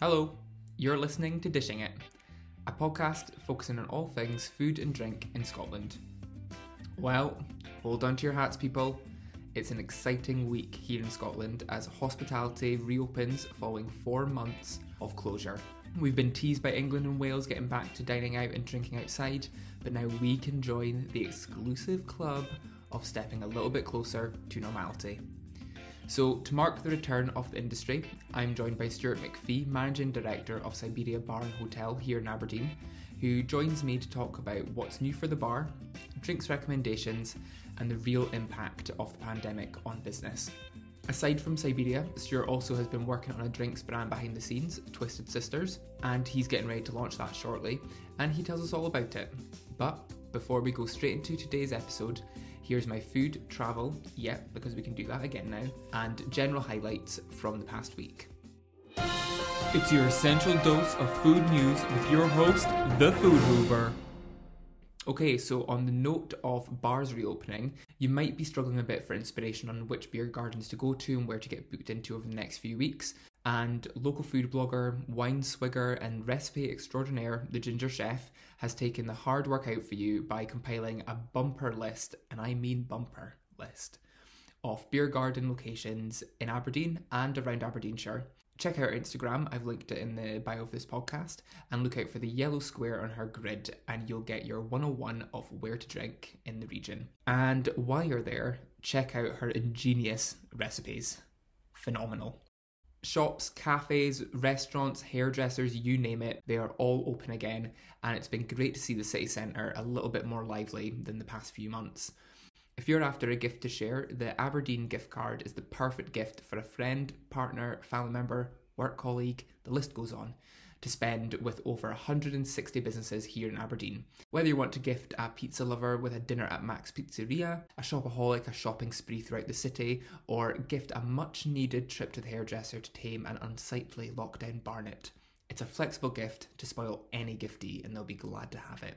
Hello, you're listening to Dishing It, a podcast focusing on all things food and drink in Scotland. Well, hold on to your hats, people. It's an exciting week here in Scotland as hospitality reopens following four months of closure. We've been teased by England and Wales getting back to dining out and drinking outside, but now we can join the exclusive club of stepping a little bit closer to normality. So, to mark the return of the industry, I'm joined by Stuart McPhee, Managing Director of Siberia Bar and Hotel here in Aberdeen, who joins me to talk about what's new for the bar, drinks recommendations, and the real impact of the pandemic on business. Aside from Siberia, Stuart also has been working on a drinks brand behind the scenes, Twisted Sisters, and he's getting ready to launch that shortly, and he tells us all about it. But before we go straight into today's episode, here's my food, travel, yeah, because we can do that again now, and general highlights from the past week. It's your essential dose of food news with your host, The Food Hoover. Okay, so on the note of bars reopening, you might be struggling a bit for inspiration on which beer gardens to go to and where to get booked into over the next few weeks. And local food blogger, wine swigger, and recipe extraordinaire, the Ginger Chef, has taken the hard work out for you by compiling a bumper list, and I mean bumper list, of beer garden locations in Aberdeen and around Aberdeenshire check out her Instagram. I've linked it in the bio of this podcast. And look out for the yellow square on her grid, and you'll get your 101 of where to drink in the region. And while you're there, check out her ingenious recipes. Phenomenal. Shops, cafes, restaurants, hairdressers, you name it, they are all open again, and it's been great to see the city centre a little bit more lively than the past few months. If you're after a gift to share, the Aberdeen gift card is the perfect gift for a friend, partner, family member, work colleague, the list goes on, to spend with over 160 businesses here in Aberdeen. Whether you want to gift a pizza lover with a dinner at Max Pizzeria, a shopaholic a shopping spree throughout the city, or gift a much needed trip to the hairdresser to tame an unsightly lockdown barnet. It's a flexible gift to spoil any giftee, and they'll be glad to have it.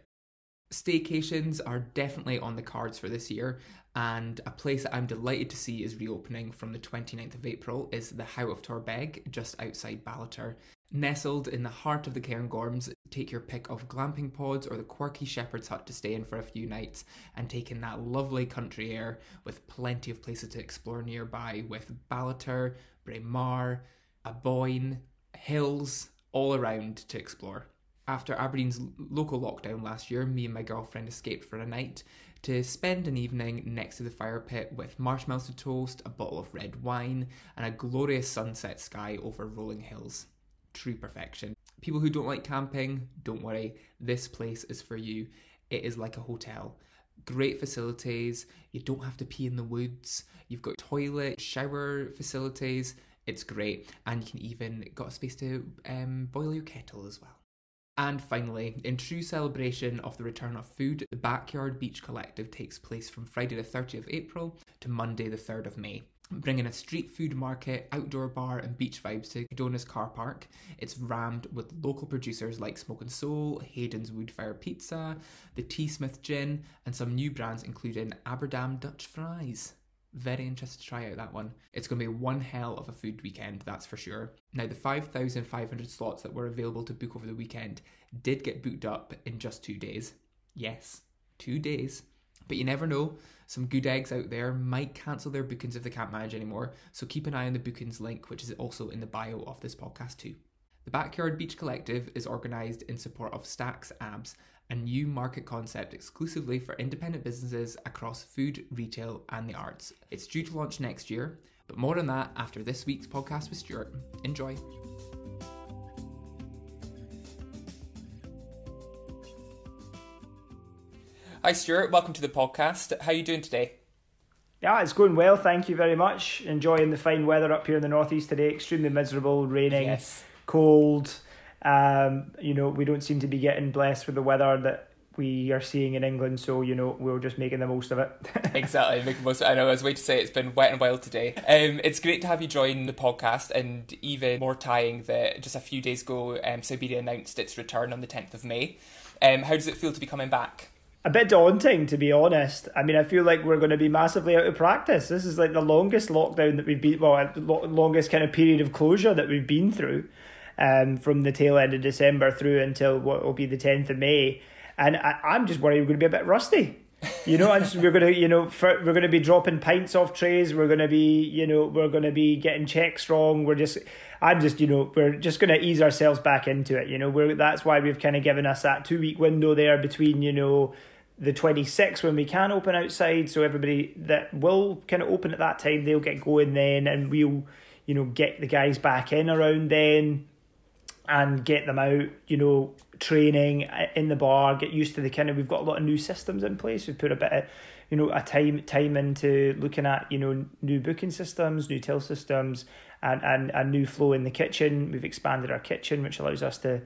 Staycations are definitely on the cards for this year, and a place that I'm delighted to see is reopening from the 29th of April is the Howe of Torbeg, just outside Ballater. Nestled in the heart of the Cairngorms, take your pick of glamping pods or the quirky shepherd's hut to stay in for a few nights and take in that lovely country air with plenty of places to explore nearby with Ballater, Braemar, Aboyne, hills all around to explore. After Aberdeen's local lockdown last year, me and my girlfriend escaped for a night to spend an evening next to the fire pit with marshmallows to toast, a bottle of red wine, and a glorious sunset sky over rolling hills. True perfection. People who don't like camping, don't worry, this place is for you. It is like a hotel. Great facilities, you don't have to pee in the woods, you've got toilet, shower facilities, it's great, and you can even got a space to um, boil your kettle as well. And finally, in true celebration of the return of food, the Backyard Beach Collective takes place from Friday the 30th of April to Monday the 3rd of May. Bringing a street food market, outdoor bar, and beach vibes to Dona's car park. It's rammed with local producers like Smoke and Soul, Hayden's Woodfire Pizza, the Teasmith Gin, and some new brands including Aberdam Dutch Fries. Very interested to try out that one. It's going to be one hell of a food weekend, that's for sure. Now, the 5,500 slots that were available to book over the weekend did get booked up in just two days. Yes, two days. But you never know, some good eggs out there might cancel their bookings if they can't manage anymore, so keep an eye on the bookings link, which is also in the bio of this podcast too. The Backyard Beach Collective is organised in support of Stacks Abs, a new market concept exclusively for independent businesses across food, retail, and the arts. It's due to launch next year, but more on that after this week's podcast with Stuart. Enjoy. Hi Stuart, welcome to the podcast. How are you doing today? Yeah, it's going well. Thank you very much. Enjoying the fine weather up here in the northeast today. Extremely miserable, raining, Yes. cold. Um, you know, we don't seem to be getting blessed with the weather that we are seeing in England. So you know, we're just making the most of it. exactly. The most. I know. I was waiting to say it's been wet and wild today. Um, it's great to have you join the podcast, and even more tying that just a few days ago, um, Siberia announced its return on the tenth of May. Um, how does it feel to be coming back? A bit daunting to be honest. I mean, I feel like we're going to be massively out of practice. This is like the longest lockdown that we've been, well, lo- longest kind of period of closure that we've been through. um, from the tail end of December through until what will be the 10th of May. And I, I'm just worried we're going to be a bit rusty. You know, and we're gonna, you know, for, we're gonna be dropping pints off trays. We're gonna be, you know, we're gonna be getting checks wrong. We're just, I'm just, you know, we're just gonna ease ourselves back into it. You know, we're that's why we've kind of given us that two week window there between, you know, the 26th when we can open outside. So everybody that will kind of open at that time, they'll get going then, and we'll, you know, get the guys back in around then and get them out, you know, training uh, in the bar, get used to the kind of we've got a lot of new systems in place. We've put a bit of you know, a time time into looking at, you know, new booking systems, new till systems and, and a new flow in the kitchen. We've expanded our kitchen, which allows us to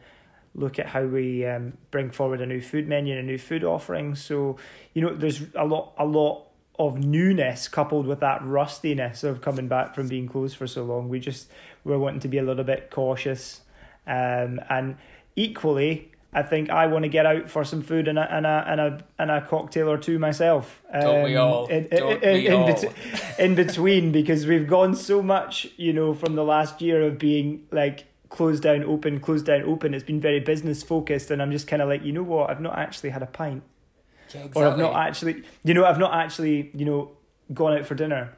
look at how we um, bring forward a new food menu and a new food offering. So, you know, there's a lot a lot of newness coupled with that rustiness of coming back from being closed for so long. We just we're wanting to be a little bit cautious um, and equally, I think I want to get out for some food and a and a and a, and a cocktail or two myself. Um, Don't we um, all? In, Don't in, we in, all? in between, because we've gone so much, you know, from the last year of being like closed down, open, closed down, open. It's been very business focused, and I'm just kind of like, you know what? I've not actually had a pint, yeah, exactly. or I've not actually, you know, I've not actually, you know, gone out for dinner.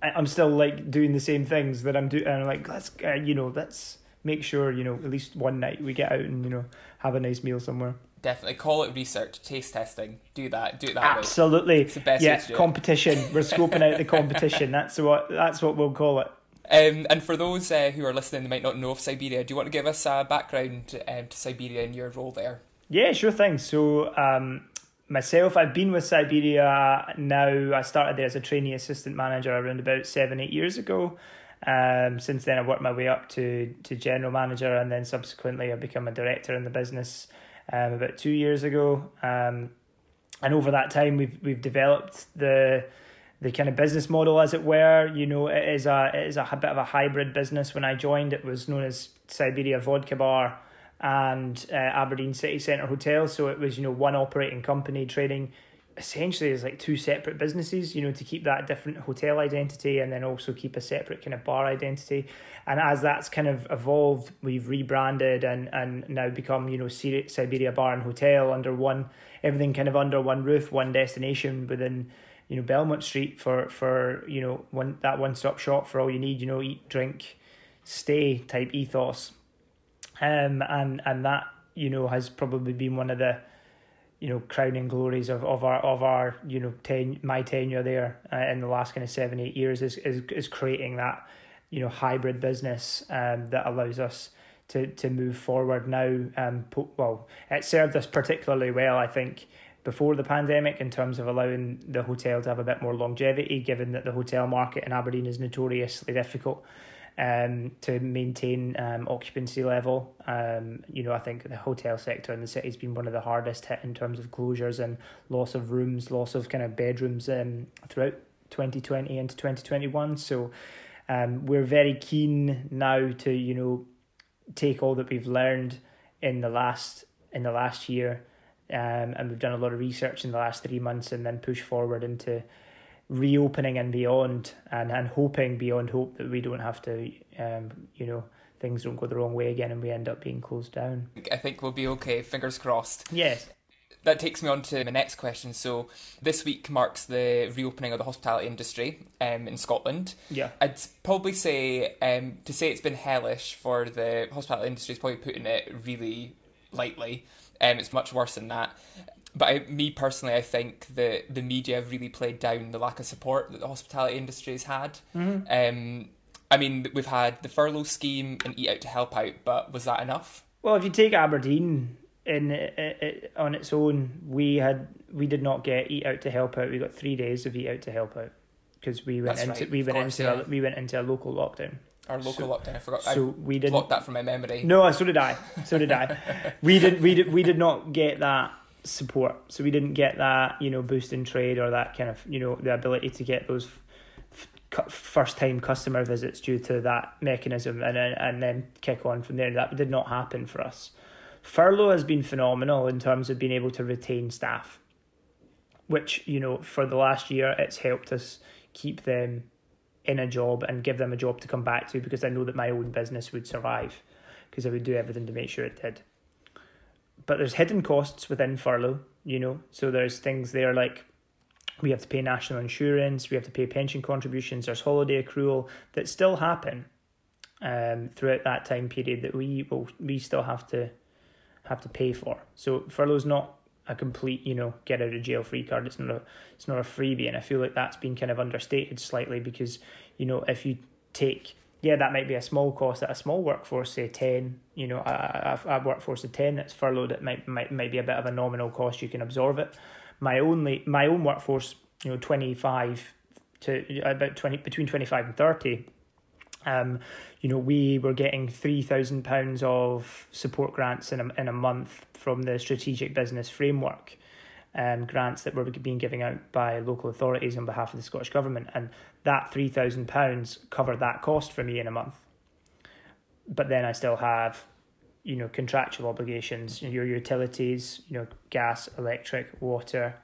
I'm still like doing the same things that I'm doing, and I'm like, let's, uh, you know, let's make sure you know at least one night we get out and you know have a nice meal somewhere. Definitely call it research, taste testing. Do that. Do it that Absolutely. way. It's the best yeah, competition. We're scoping out the competition. That's what that's what we'll call it. Um, and for those uh, who are listening, they might not know of Siberia. Do you want to give us a background um, to Siberia and your role there? Yeah, sure thing. So um, myself, I've been with Siberia now. I started there as a trainee assistant manager around about seven, eight years ago. Um, since then, I've worked my way up to, to general manager, and then subsequently, I've become a director in the business um, about two years ago. Um, and over that time, we've we've developed the the kind of business model, as it were. You know, it is a it is a bit of a hybrid business. When I joined, it was known as Siberia Vodka Bar and uh, Aberdeen City Centre Hotel. So it was you know one operating company trading essentially as like two separate businesses, you know, to keep that different hotel identity and then also keep a separate kind of bar identity. And as that's kind of evolved, we've rebranded and, and now become, you know, Siberia Bar and Hotel under one, everything kind of under one roof, one destination within, you know, Belmont Street for, for you know, one that one stop shop for all you need, you know, eat, drink, stay type ethos. Um, and, and that, you know, has probably been one of the, you know crowning glories of, of our of our you know ten, my tenure there uh, in the last kind of seven eight years is is is creating that you know hybrid business um, that allows us to to move forward now. Um, well, it served us particularly well, I think, before the pandemic in terms of allowing the hotel to have a bit more longevity, given that the hotel market in Aberdeen is notoriously difficult um, to maintain um, occupancy level. Um, you know, I think the hotel sector in the city has been one of the hardest hit in terms of closures and loss of rooms, loss of kind of bedrooms um, throughout 2020 into 2021. So um, we're very keen now to, you know, take all that we've learned in the last in the last year um, and we've done a lot of research in the last three months and then push forward into reopening and beyond, and, and hoping beyond hope that we don't have to, um, you know, things don't go the wrong way again and we end up being closed down. I think we'll be okay. Fingers crossed. Yes. That takes me on to my next question. So, this week marks the reopening of the hospitality industry um, in Scotland. Yeah. I'd probably say um, to say it's been hellish for the hospitality industry is probably putting it really lightly. Um, it's much worse than that but I, me personally, I think that the media have really played down the lack of support that the hospitality industry has had. Mm-hmm. Um, I mean, we've had the furlough scheme and Eat Out to Help Out, but was that enough? Well, if you take Aberdeen in it, it, on its own, we had we did not get Eat Out to Help Out. We got three days of Eat Out to Help Out because we went That's into right. we went course, into yeah. a, we went into a local lockdown. Our local So- lockdown. I forgot. So I we didn't. blocked that from my memory. No, so did I. So did I. we did. We did. We did not get that support. So we didn't get that, you know, boost in trade or that kind of, you know, the ability to get those f- first time customer visits due to that mechanism, and then and then kick on from there. That did not happen for us. Furlough has been phenomenal in terms of being able to retain staff, which you know for the last year it's helped us keep them in a job and give them a job to come back to because I know that my own business would survive. because I would do everything to make sure it did. But there's hidden costs within furlough, you know, so there's things there like we have to pay national insurance, we have to pay pension contributions, there's holiday accrual that still happen um, throughout that time period that we will we still have to have to pay for. So furlough's not a complete, you know, get out of jail free card. It's not a it's not a freebie, and I feel like that's been kind of understated slightly because you know if you take yeah that might be a small cost at a small workforce say ten you know a, a, a workforce of ten that's furloughed it might might might be a bit of a nominal cost you can absorb it. My only my own workforce you know twenty five to about twenty between twenty five and thirty. Um, you know, we were getting three thousand pounds of support grants in a in a month from the strategic business framework, um, grants that were being given out by local authorities on behalf of the Scottish government, and that three thousand pounds covered that cost for me in a month. But then I still have, you know, contractual obligations, your utilities, you know, gas, electric, water,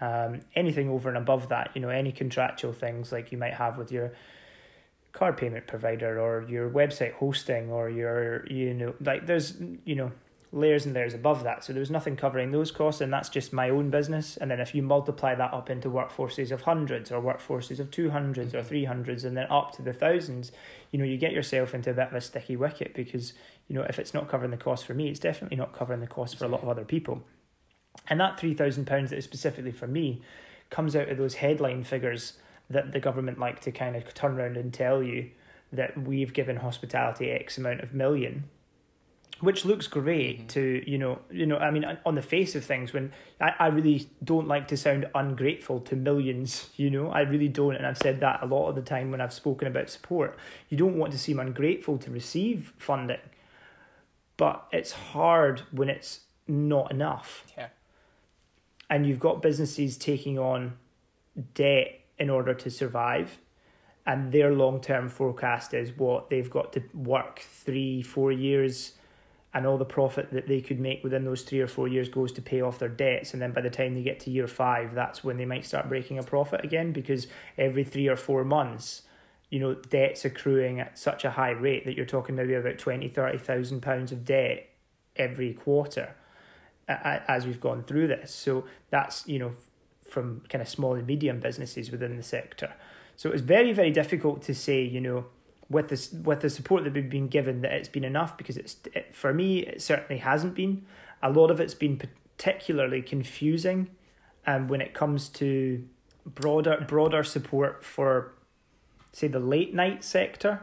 um, anything over and above that, you know, any contractual things like you might have with your card payment provider or your website hosting or your you know like there's you know layers and layers above that. So there's nothing covering those costs and that's just my own business. And then if you multiply that up into workforces of hundreds or workforces of 200s or mm-hmm. 300s and then up to the thousands you know you get yourself into a bit of a sticky wicket because you know if it's not covering the cost for me it's definitely not covering the cost for a lot of other people. And that 3000 pounds that is specifically for me comes out of those headline figures that the government like to kind of turn around and tell you that we've given hospitality X amount of million, which looks great mm-hmm. to you know you know I mean on the face of things when I, I really don't like to sound ungrateful to millions you know I really don't and I've said that a lot of the time when I've spoken about support. You don't want to seem ungrateful to receive funding but it's hard when it's not enough. Yeah. And you've got businesses taking on debt in order to survive. And their long term forecast is what they've got to work three, four years, and all the profit that they could make within those three or four years goes to pay off their debts. And then by the time they get to year five, that's when they might start breaking a profit again because every three or four months, you know, debt's accruing at such a high rate that you're talking maybe about 20, 30,000 pounds of debt every quarter as we've gone through this. So that's, you know, from kind of small and medium businesses within the sector. So it was very, very difficult to say, you know, with this with the support that we've been given that it's been enough because it's it, for me it certainly hasn't been. A lot of it's been particularly confusing, and um, when it comes to broader broader support for, say, the late night sector,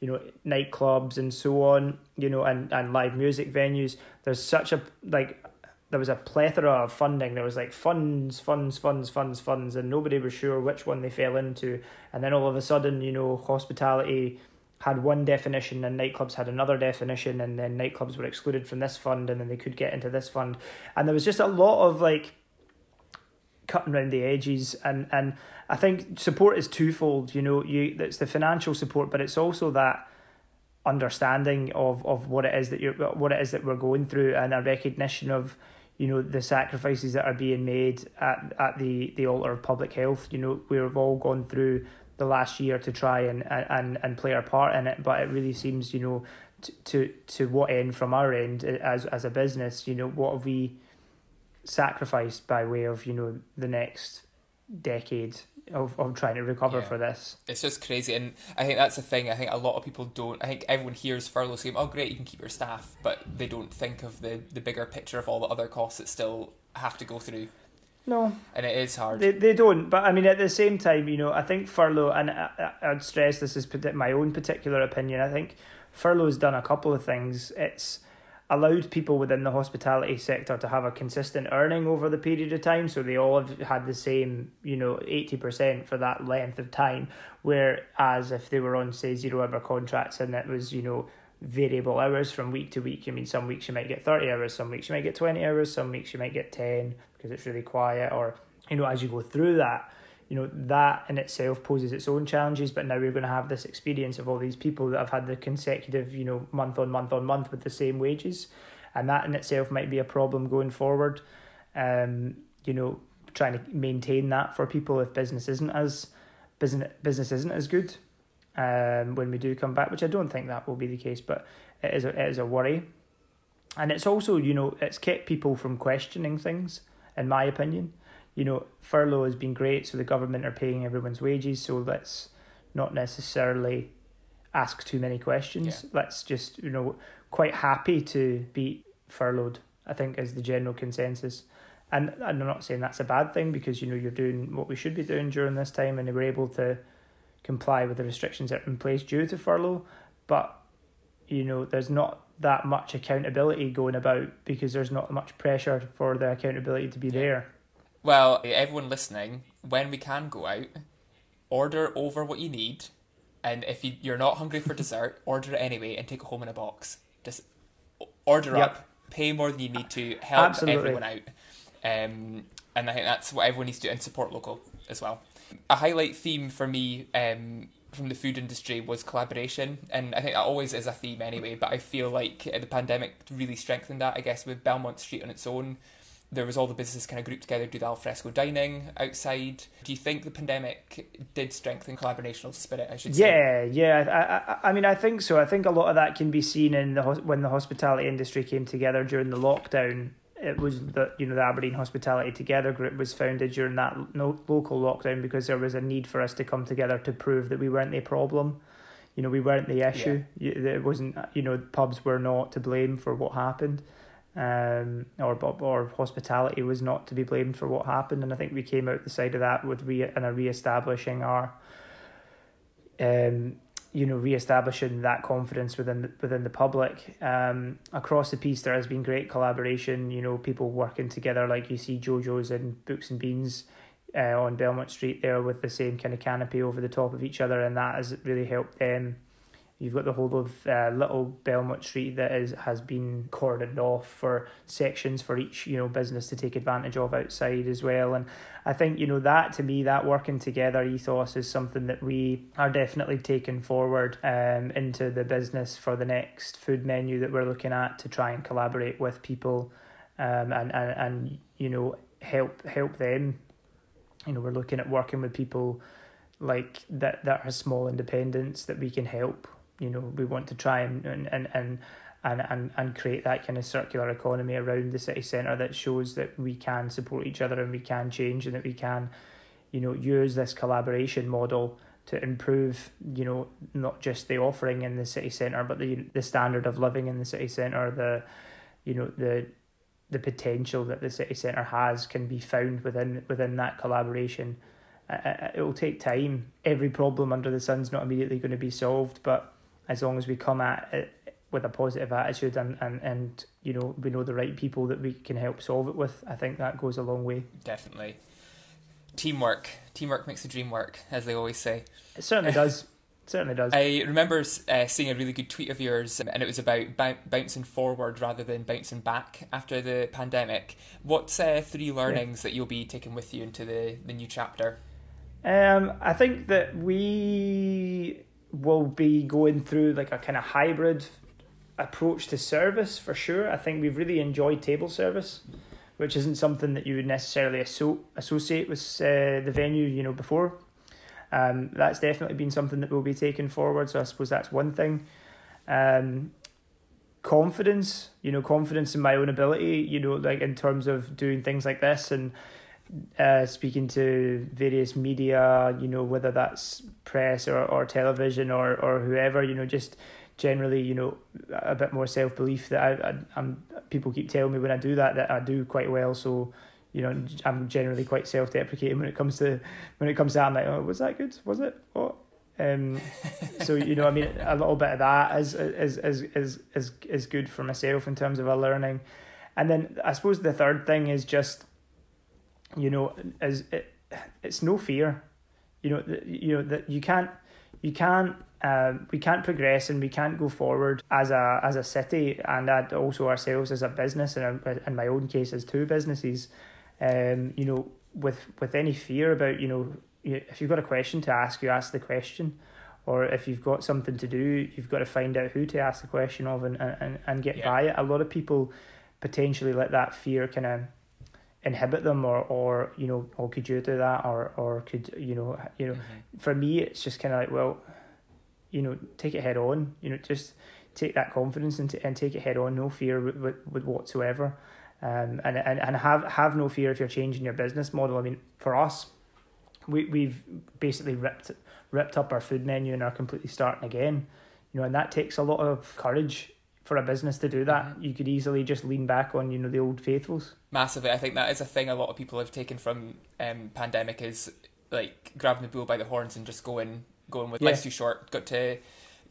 you know, nightclubs and so on, you know, and and live music venues. There's such a like there was a plethora of funding. There was like funds, funds, funds, funds, funds, and nobody was sure which one they fell into. And then all of a sudden, you know, hospitality had one definition and nightclubs had another definition, and then nightclubs were excluded from this fund, and then they could get into this fund. And there was just a lot of like cutting around the edges and and I think support is twofold you know you it's the financial support but it's also that understanding of of what it is that you're what it is that we're going through and a recognition of you know the sacrifices that are being made at at the the altar of public health. You know we've all gone through the last year to try and and and play our part in it but it really seems you know to to, to what end from our end as as a business you know what have we sacrificed by way of you know the next decade of, of trying to recover yeah. for this. It's just crazy, and I think that's the thing. I think a lot of people don't. I think everyone hears furlough scheme. Oh, great, you can keep your staff, but they don't think of the the bigger picture of all the other costs that still have to go through. No, and it is hard. They they don't. But I mean, at the same time, you know, I think furlough, and I, I'd stress this is my own particular opinion. I think furlough's done a couple of things. It's allowed people within the hospitality sector to have a consistent earning over the period of time. So they all have had the same, you know, 80% for that length of time. Whereas if they were on, say, zero hour contracts and it was, you know, variable hours from week to week, I mean, some weeks you might get 30 hours, some weeks you might get 20 hours, some weeks you might get 10 because it's really quiet, or, you know, as you go through that, you know that in itself poses its own challenges but now we're going to have this experience of all these people that have had the consecutive you know month on month on month with the same wages and that in itself might be a problem going forward um you know trying to maintain that for people if business isn't as business business isn't as good um, when we do come back, which I don't think that will be the case, but it is a, it is a worry. And it's also, you know, it's kept people from questioning things, in my opinion. You know, furlough has been great, so the government are paying everyone's wages, so let's not necessarily ask too many questions. Yeah. Let's just, you know, quite happy to be furloughed, I think is the general consensus. And I'm not saying that's a bad thing because, you know, you're doing what we should be doing during this time and were able to comply with the restrictions that are in place due to furlough. But, you know, there's not that much accountability going about because there's not much pressure for the accountability to be there. Well, everyone listening, when we can go out, order over what you need and if you, you're not hungry for dessert, order it anyway and take it home in a box. Just order yep. up, pay more than you need to, help Absolutely. everyone out. Um, and I think that's what everyone needs to do and support local as well. A highlight theme for me um, from the food industry was collaboration, and I think that always is a theme anyway. But I feel like the pandemic really strengthened that. I guess with Belmont Street on its own, there was all the businesses kind of grouped together do the alfresco dining outside. Do you think the pandemic did strengthen collaborational spirit? I should say. Yeah, yeah. I, I, I mean, I think so. I think a lot of that can be seen in the when the hospitality industry came together during the lockdown. It was the you know the Aberdeen Hospitality Together group was founded during that local lockdown because there was a need for us to come together to prove that we weren't the problem. You know, we weren't the issue. Yeah. It wasn't. You know, pubs were not to blame for what happened um, or or hospitality was not to be blamed for what happened, and I think we came out the side of that with re and a re-establishing our, um, you know, re-establishing that confidence within the, within the public. Um, across the piece, there has been great collaboration. You know, people working together, like you see JoJo's and Books and Beans. Uh, on Belmont Street, there with the same kind of canopy over the top of each other, and that has really helped them You've got the whole of uh, Little Belmont Street that is has been cordoned off for sections for each you know business to take advantage of outside as well. And I think you know that to me that working together ethos is something that we are definitely taking forward um, into the business for the next food menu that we're looking at to try and collaborate with people, um, and and and you know help help them. You know we're looking at working with people like that that are small independents that we can help you know we want to try and and and and and, and, create that kind of circular economy around the city centre that shows that we can support each other and we can change and that we can, you know, use this collaboration model to improve, you know, not just the offering in the city centre, but the the standard of living in the city centre, the, you know, the the potential that the city centre has can be found within within that collaboration. Uh, uh, it will take time. Every problem under the sun's not immediately going to be solved, but as long as we come at it with a positive attitude and, and, and you know we know the right people that we can help solve it with i think that goes a long way. Definitely. Teamwork. Teamwork makes the dream work as they always say. It certainly does. It certainly does. I remember uh, seeing a really good tweet of yours and it was about b- bouncing forward rather than bouncing back after the pandemic. What's uh, three learnings yeah. that you'll be taking with you into the, the new chapter? Um, I think that we will be going through like a kind of hybrid approach to service for sure. I think we've really enjoyed table service, which isn't something that you would necessarily asso- associate with uh, the venue, you know, before. Um, that's definitely been something that will be taken forward. So I suppose that's one thing. Um, confidence, you know, confidence in my own ability, you know, like in terms of doing things like this and uh, speaking to various media, you know, whether that's press or, or television or, or whoever, you know, just generally, you know, a bit more self belief that I, I I'm people keep telling me when I do that that I do quite well. So, you know, I'm generally quite self deprecating when it comes to when it comes to that. I'm like, oh, was that good? Was it? What? Um, so you know, I mean, a little bit of that is is is is is is good for myself in terms of a learning, and then I suppose the third thing is just you know, is it, it's no fear. You know, that you know that you can't, you can't, um, we can't progress and we can't go forward as a as a city and that also ourselves as a business and in my own case as two businesses, um, you know, with with any fear about you know if you've got a question to ask, you ask the question, or if you've got something to do, you've got to find out who to ask the question of and and, and get yeah. by it. A lot of people potentially let that fear kind of inhibit them or or you know or could you do that or or could you know you know mm-hmm. for me it's just kind of like well you know, take it head on. You know, just take that confidence and, t- and take it head on. No fear with, with, with whatsoever. Um, and, and, and have, have no fear if you're changing your business model. I mean, for us, we, we've basically ripped, ripped up our food menu and are completely starting again. You know, and that takes a lot of courage for a business to do that. Mm-hmm. You could easily just lean back on, you know, the old faithfuls. Massively. I think that is a thing a lot of people have taken from um, pandemic is like grabbing the bull by the horns and just going going with yeah. life's too short, got to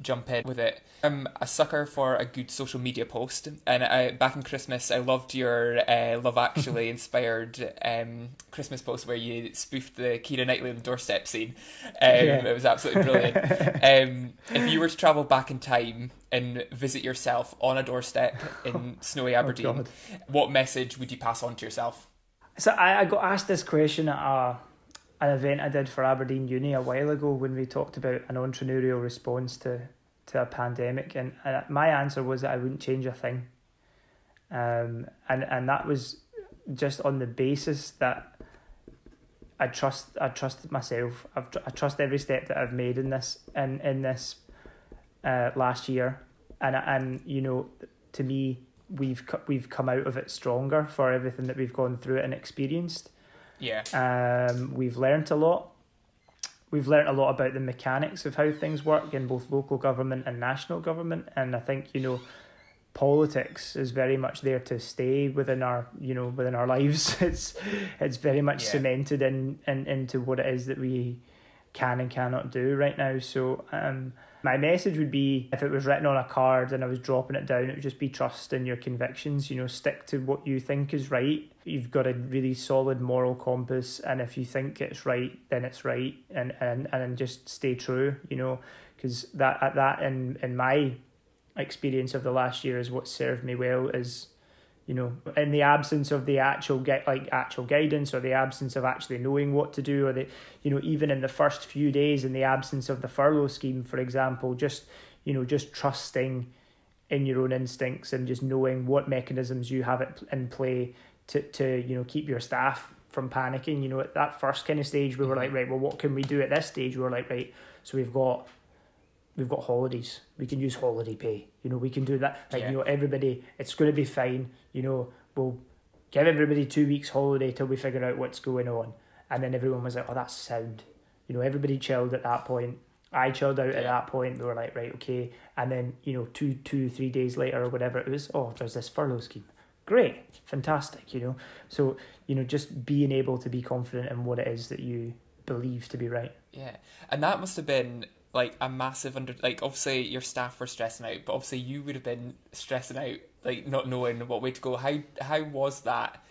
jump in with it. I'm a sucker for a good social media post, and I, back in Christmas, I loved your uh, Love Actually inspired um, Christmas post where you spoofed the Keira Knightley on the doorstep scene. Um, yeah. It was absolutely brilliant. um, if you were to travel back in time and visit yourself on a doorstep in snowy oh, Aberdeen, oh what message would you pass on to yourself? So I, I got asked this question at a an event I did for Aberdeen Uni a while ago when we talked about an entrepreneurial response to, to a pandemic, and, and my answer was that I wouldn't change a thing. Um, and and that was just on the basis that I trust I trust myself. I've, I trust every step that I've made in this in in this uh, last year, and and you know, to me, we've we've come out of it stronger for everything that we've gone through and experienced. Yeah. Um, we've learnt a lot. We've learnt a lot about the mechanics of how things work in both local government and national government, and I think you know, politics is very much there to stay within our you know within our lives. It's it's very much yeah. cemented in, in into what it is that we can and cannot do right now. So um, my message would be if it was written on a card and I was dropping it down, it would just be trust in your convictions. You know, stick to what you think is right. You've got a really solid moral compass, and if you think it's right, then it's right, and and and just stay true. You know, because that at that in in my experience of the last year is what served me well is you know in the absence of the actual get like actual guidance or the absence of actually knowing what to do or the you know even in the first few days in the absence of the furlough scheme for example just you know just trusting in your own instincts and just knowing what mechanisms you have it in play to to you know keep your staff from panicking you know at that first kind of stage we were like mm-hmm. right well what can we do at this stage we were like right so we've got we've got holidays. We can use holiday pay. You know, we can do that. Like, yeah. you know, everybody, it's going to be fine. You know, we'll give everybody two weeks holiday till we figure out what's going on. And then everyone was like, oh, that's sound. You know, everybody chilled at that point. I chilled out yeah. at that point. We were like, right, okay. And then, you know, two, two, three days later or whatever it was, oh, there's this furlough scheme. Great, fantastic, you know. So, you know, just being able to be confident in what it is that you believe to be right. Yeah. And that must have been like a massive under like obviously your staff were stressing out, but obviously you would have been stressing out, like not knowing what way to go. How how was that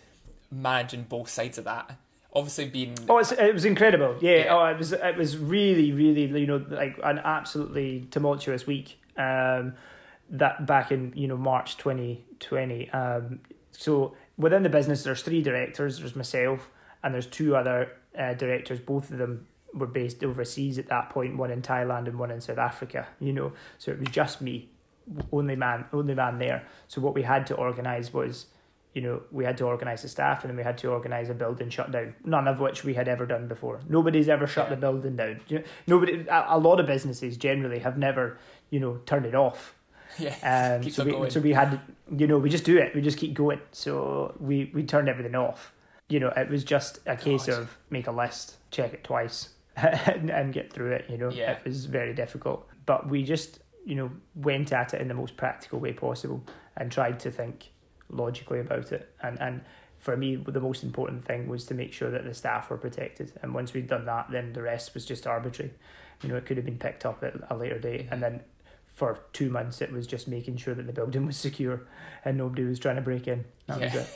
managing both sides of that? Obviously being oh it was incredible yeah. yeah. oh it was it was really really you know like an absolutely tumultuous week um that back in you know March twenty twenty um so within the business there's three directors there's myself and there's two other uh, directors both of them were based overseas at that point, one in Thailand and one in South Africa, you know. So it was just me, only man, only man there. So what we had to organise was, you know, we had to organise the staff and then we had to organise a building shutdown, none of which we had ever done before. Nobody's ever shut yeah. the building down. You know, nobody, a, a lot of businesses generally have never, you know, turned it off. Yeah, um, so we going. so we had you know we just do it we just keep going so we we turned everything off you know it was just a case God. of make a list check it twice and, and get through it. You know, yeah. it was very difficult, but we just you know went at it in the most practical way possible and tried to think logically about it. And and for me, the most important thing was to make sure that the staff were protected. And once we'd done that, then the rest was just arbitrary. You know, it could have been picked up at a later date, and then for two months it was just making sure that the building was secure and nobody was trying to break in. That yeah. was it.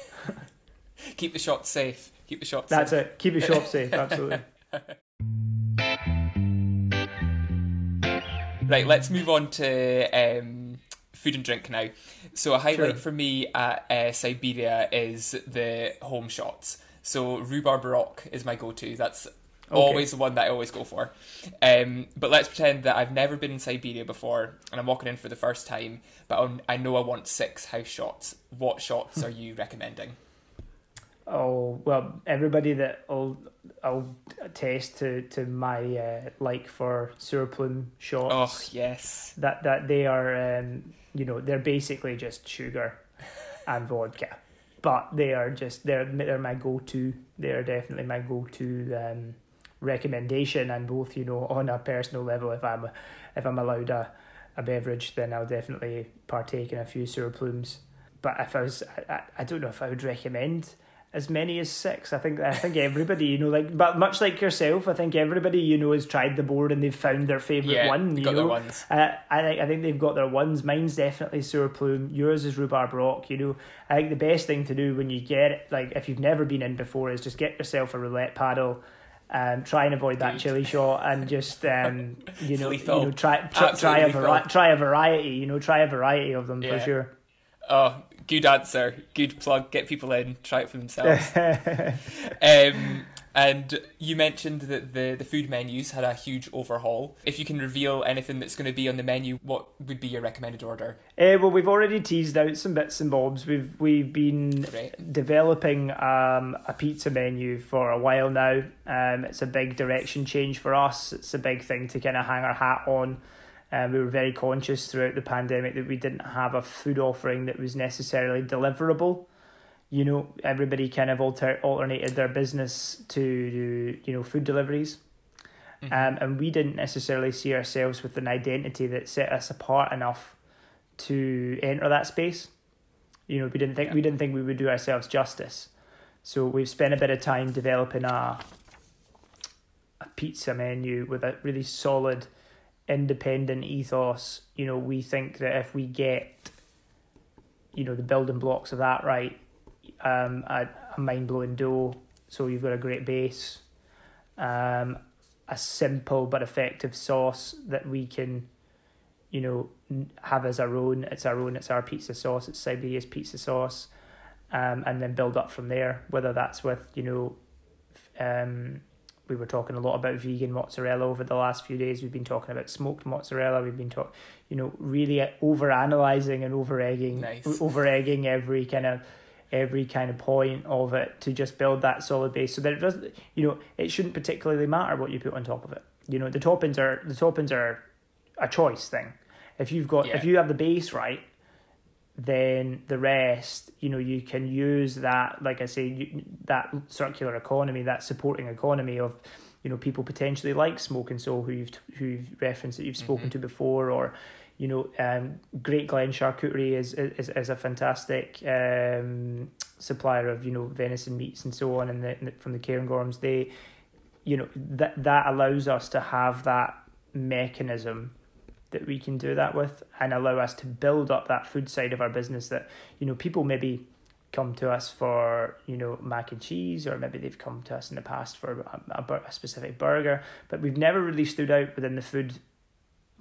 Keep the shop safe. Keep the shop That's safe. it. Keep the shop safe, absolutely. Right, let's move on to um, food and drink now. So a highlight sure. for me at uh, Siberia is the home shots. So rhubarb rock is my go-to. That's okay. always the one that I always go for. Um, but let's pretend that I've never been in Siberia before and I'm walking in for the first time, but I'm, i know I want six house shots. What shots are you recommending? Oh well, everybody that I'll I'll attest to to my uh, like for surplume shots. Oh yes, that that they are um, you know they're basically just sugar and vodka, but they are just they're they're my go to. They are definitely my go to um, recommendation, and both you know on a personal level, if I'm if I'm allowed a, a beverage, then I'll definitely partake in a few surplumes. But if I was, I, I don't know if I would recommend as many as six. I think I think everybody, you know, like but much like yourself, I think everybody you know has tried the board and they've found their favorite yeah, one. You got know, their ones. Uh, I think I think they've got their ones. Mine's definitely Surplume. Yours is rhubarb rock. You know, I think the best thing to do when you get it, like if you've never been in before, is just get yourself a roulette paddle. Um, try and avoid that Good. chili shot, and just um, you know, you know, try try, try a vari- try a variety. You know, try a variety of them Yeah. for sure. Oh, good answer. Good plug. Get people in. Try it for themselves. um, and you mentioned that the, the food menus had a huge overhaul. If you can reveal anything that's going to be on the menu, what would be your recommended order? Uh, well, we've already teased out some bits and bobs. We've we've been developing um, a pizza menu for a while now. Um, it's a big direction change for us. It's a big thing to kind of hang our hat on. Um, we were very conscious throughout the pandemic that we didn't have a food offering that was necessarily deliverable. You know, everybody kind of alter- alternated their business to you know food deliveries. Mm-hmm. Um, and we didn't necessarily see ourselves with an identity that set us apart enough to enter that space. You know, we didn't think Yeah. we didn't think we would do ourselves justice. So we've spent a bit of time developing a a pizza menu with a really solid independent ethos. You know, we think that if we get you know the building blocks of that right, um, a, a mind blowing dough. So you've got a great base, um, a simple but effective sauce that we can, you know, have as our own. It's our own. It's our pizza sauce. It's Siberia's pizza sauce, um, and then build up from there. Whether that's with you know, um, we were talking a lot about vegan mozzarella over the last few days. We've been talking about smoked mozzarella. We've been talking, you know, really uh, over analyzing and over egging, Nice. over egging every kind of every kind of point of it to just build that solid base so that it doesn't you know it shouldn't particularly matter what you put on top of it you know the toppings are the toppings are a choice thing if you've got Yeah. if you have the base right then the rest you know you can use that like i say you, that circular economy that supporting economy of you know people potentially like smoke and soul who you've who you've referenced that you've spoken Mhm. to before or you know um great glen charcuterie is is, is a fantastic um supplier of you know venison meats and so on and the, from the cairngorms they you know that that allows us to have that mechanism that we can do that with and allow us to build up that food side of our business that you know people maybe come to us for you know mac and cheese or maybe they've come to us in the past for a, a, a specific burger but we've never really stood out within the food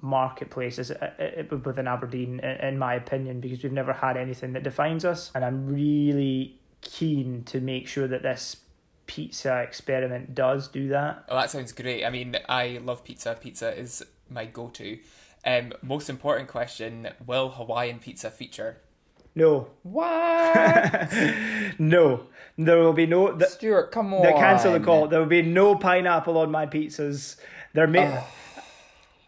marketplace as uh, uh, within Aberdeen in my opinion because we've never had anything that defines us and I'm really keen to make sure that this pizza experiment does do that Oh, that sounds great. I mean, I love pizza. Pizza is my go-to. Um, most important question: Will Hawaiian pizza feature? no What? no there will be no th- Stuart, come on. They cancel the call. There will be no pineapple on my pizzas. There may, Oh.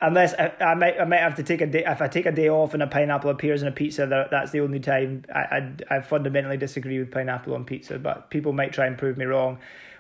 unless I, I might, I might have to take a day. If I take a day off and a pineapple appears in a pizza, that, that's the only time. I, I, I fundamentally disagree with pineapple on pizza, but people might try and prove me wrong.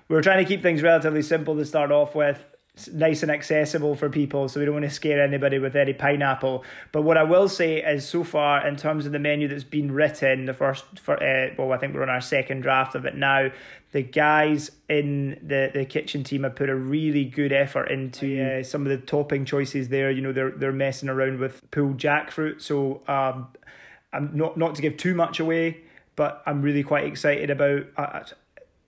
We're trying to keep things relatively simple to start off with. Nice and accessible for people, so we don't want to scare anybody with any pineapple. But what I will say is, so far in terms of the menu that's been written, the first for uh, well, I think we're on our second draft of it now. The guys in the, the kitchen team have put a really good effort into uh, some of the topping choices there. You know, they're they're messing around with pulled jackfruit, so um, I'm not not to give too much away, but I'm really quite excited about. Uh,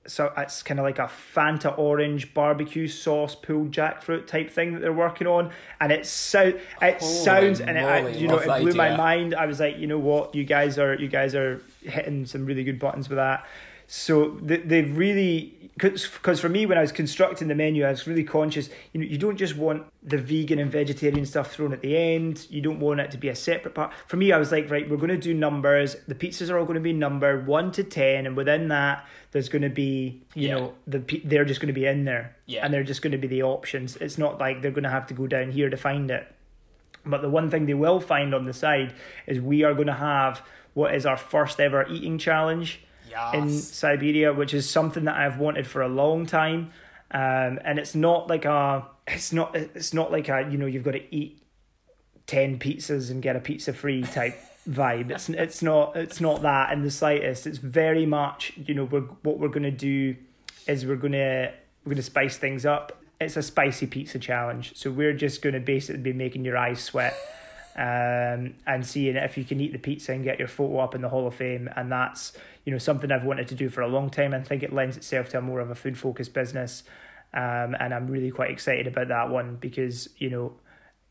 so it's kind of like a Fanta orange barbecue sauce pulled jackfruit type thing that they're working on, and it so it Holy sounds and it, I, you know it blew my mind. I was like, you know what, you guys are you guys are hitting some really good buttons with that. So they, they've really because for me when I was constructing the menu I was really conscious you know you don't just want the vegan and vegetarian stuff thrown at the end. You don't want it to be a separate part. For me I was like right we're going to do numbers. The pizzas are all going to be numbered 1 to 10 and within that there's going to be you yeah. know the they're just going to be in there. Yeah. and they're just going to be the options. It's not like they're going to have to go down here to find it. But the one thing they will find on the side is we are going to have what is our first ever eating challenge yes. in Siberia, which is something that I've wanted for a long time. Um, and it's not like a, it's not, it's not like a, you know, you've got to eat ten pizzas and get a pizza free type vibe. It's it's not it's not that in the slightest. It's very much, you know, we're what we're gonna do is we're gonna we're gonna spice things up. It's a spicy pizza challenge, so we're just gonna basically be making your eyes sweat. Um, and seeing if you can eat the pizza and get your photo up in the Hall of Fame, and that's you know something I've wanted to do for a long time. I think it lends itself to a more of a food focused business, um, and I'm really quite excited about that one because you know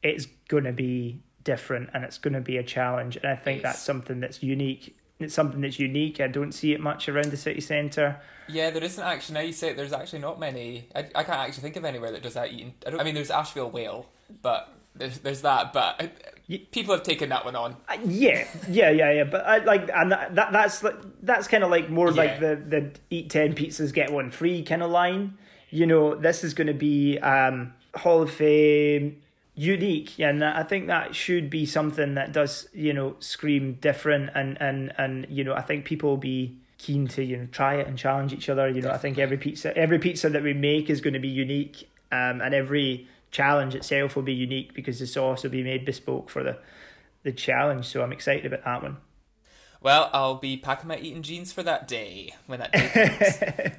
it's going to be different and it's going to be a challenge, and I think that's something that's unique. It's something that's unique. I don't see it much around the city centre. Yeah, there isn't actually. Now you say it, there's actually not many. I, I can't actually think of anywhere that does that. Eating. I, I mean, there's Ashvale Whale, but there's there's that. But people have taken that one on. Uh, yeah, yeah, yeah, yeah. But I like, and that, that that's like that's kind of like more yeah. like the the eat ten pizzas get one free kind of line. You know, this is going to be um, Hall of Fame unique, and I think that should be something that does you know scream different, and and and you know I think people will be keen to you know try it and challenge each other. You know, Definitely. I think every pizza every pizza that we make is going to be unique, um, and every challenge itself will be unique because the sauce will be made bespoke for the the challenge. So I'm excited about that one. Well, I'll be packing my eating jeans for that day when that day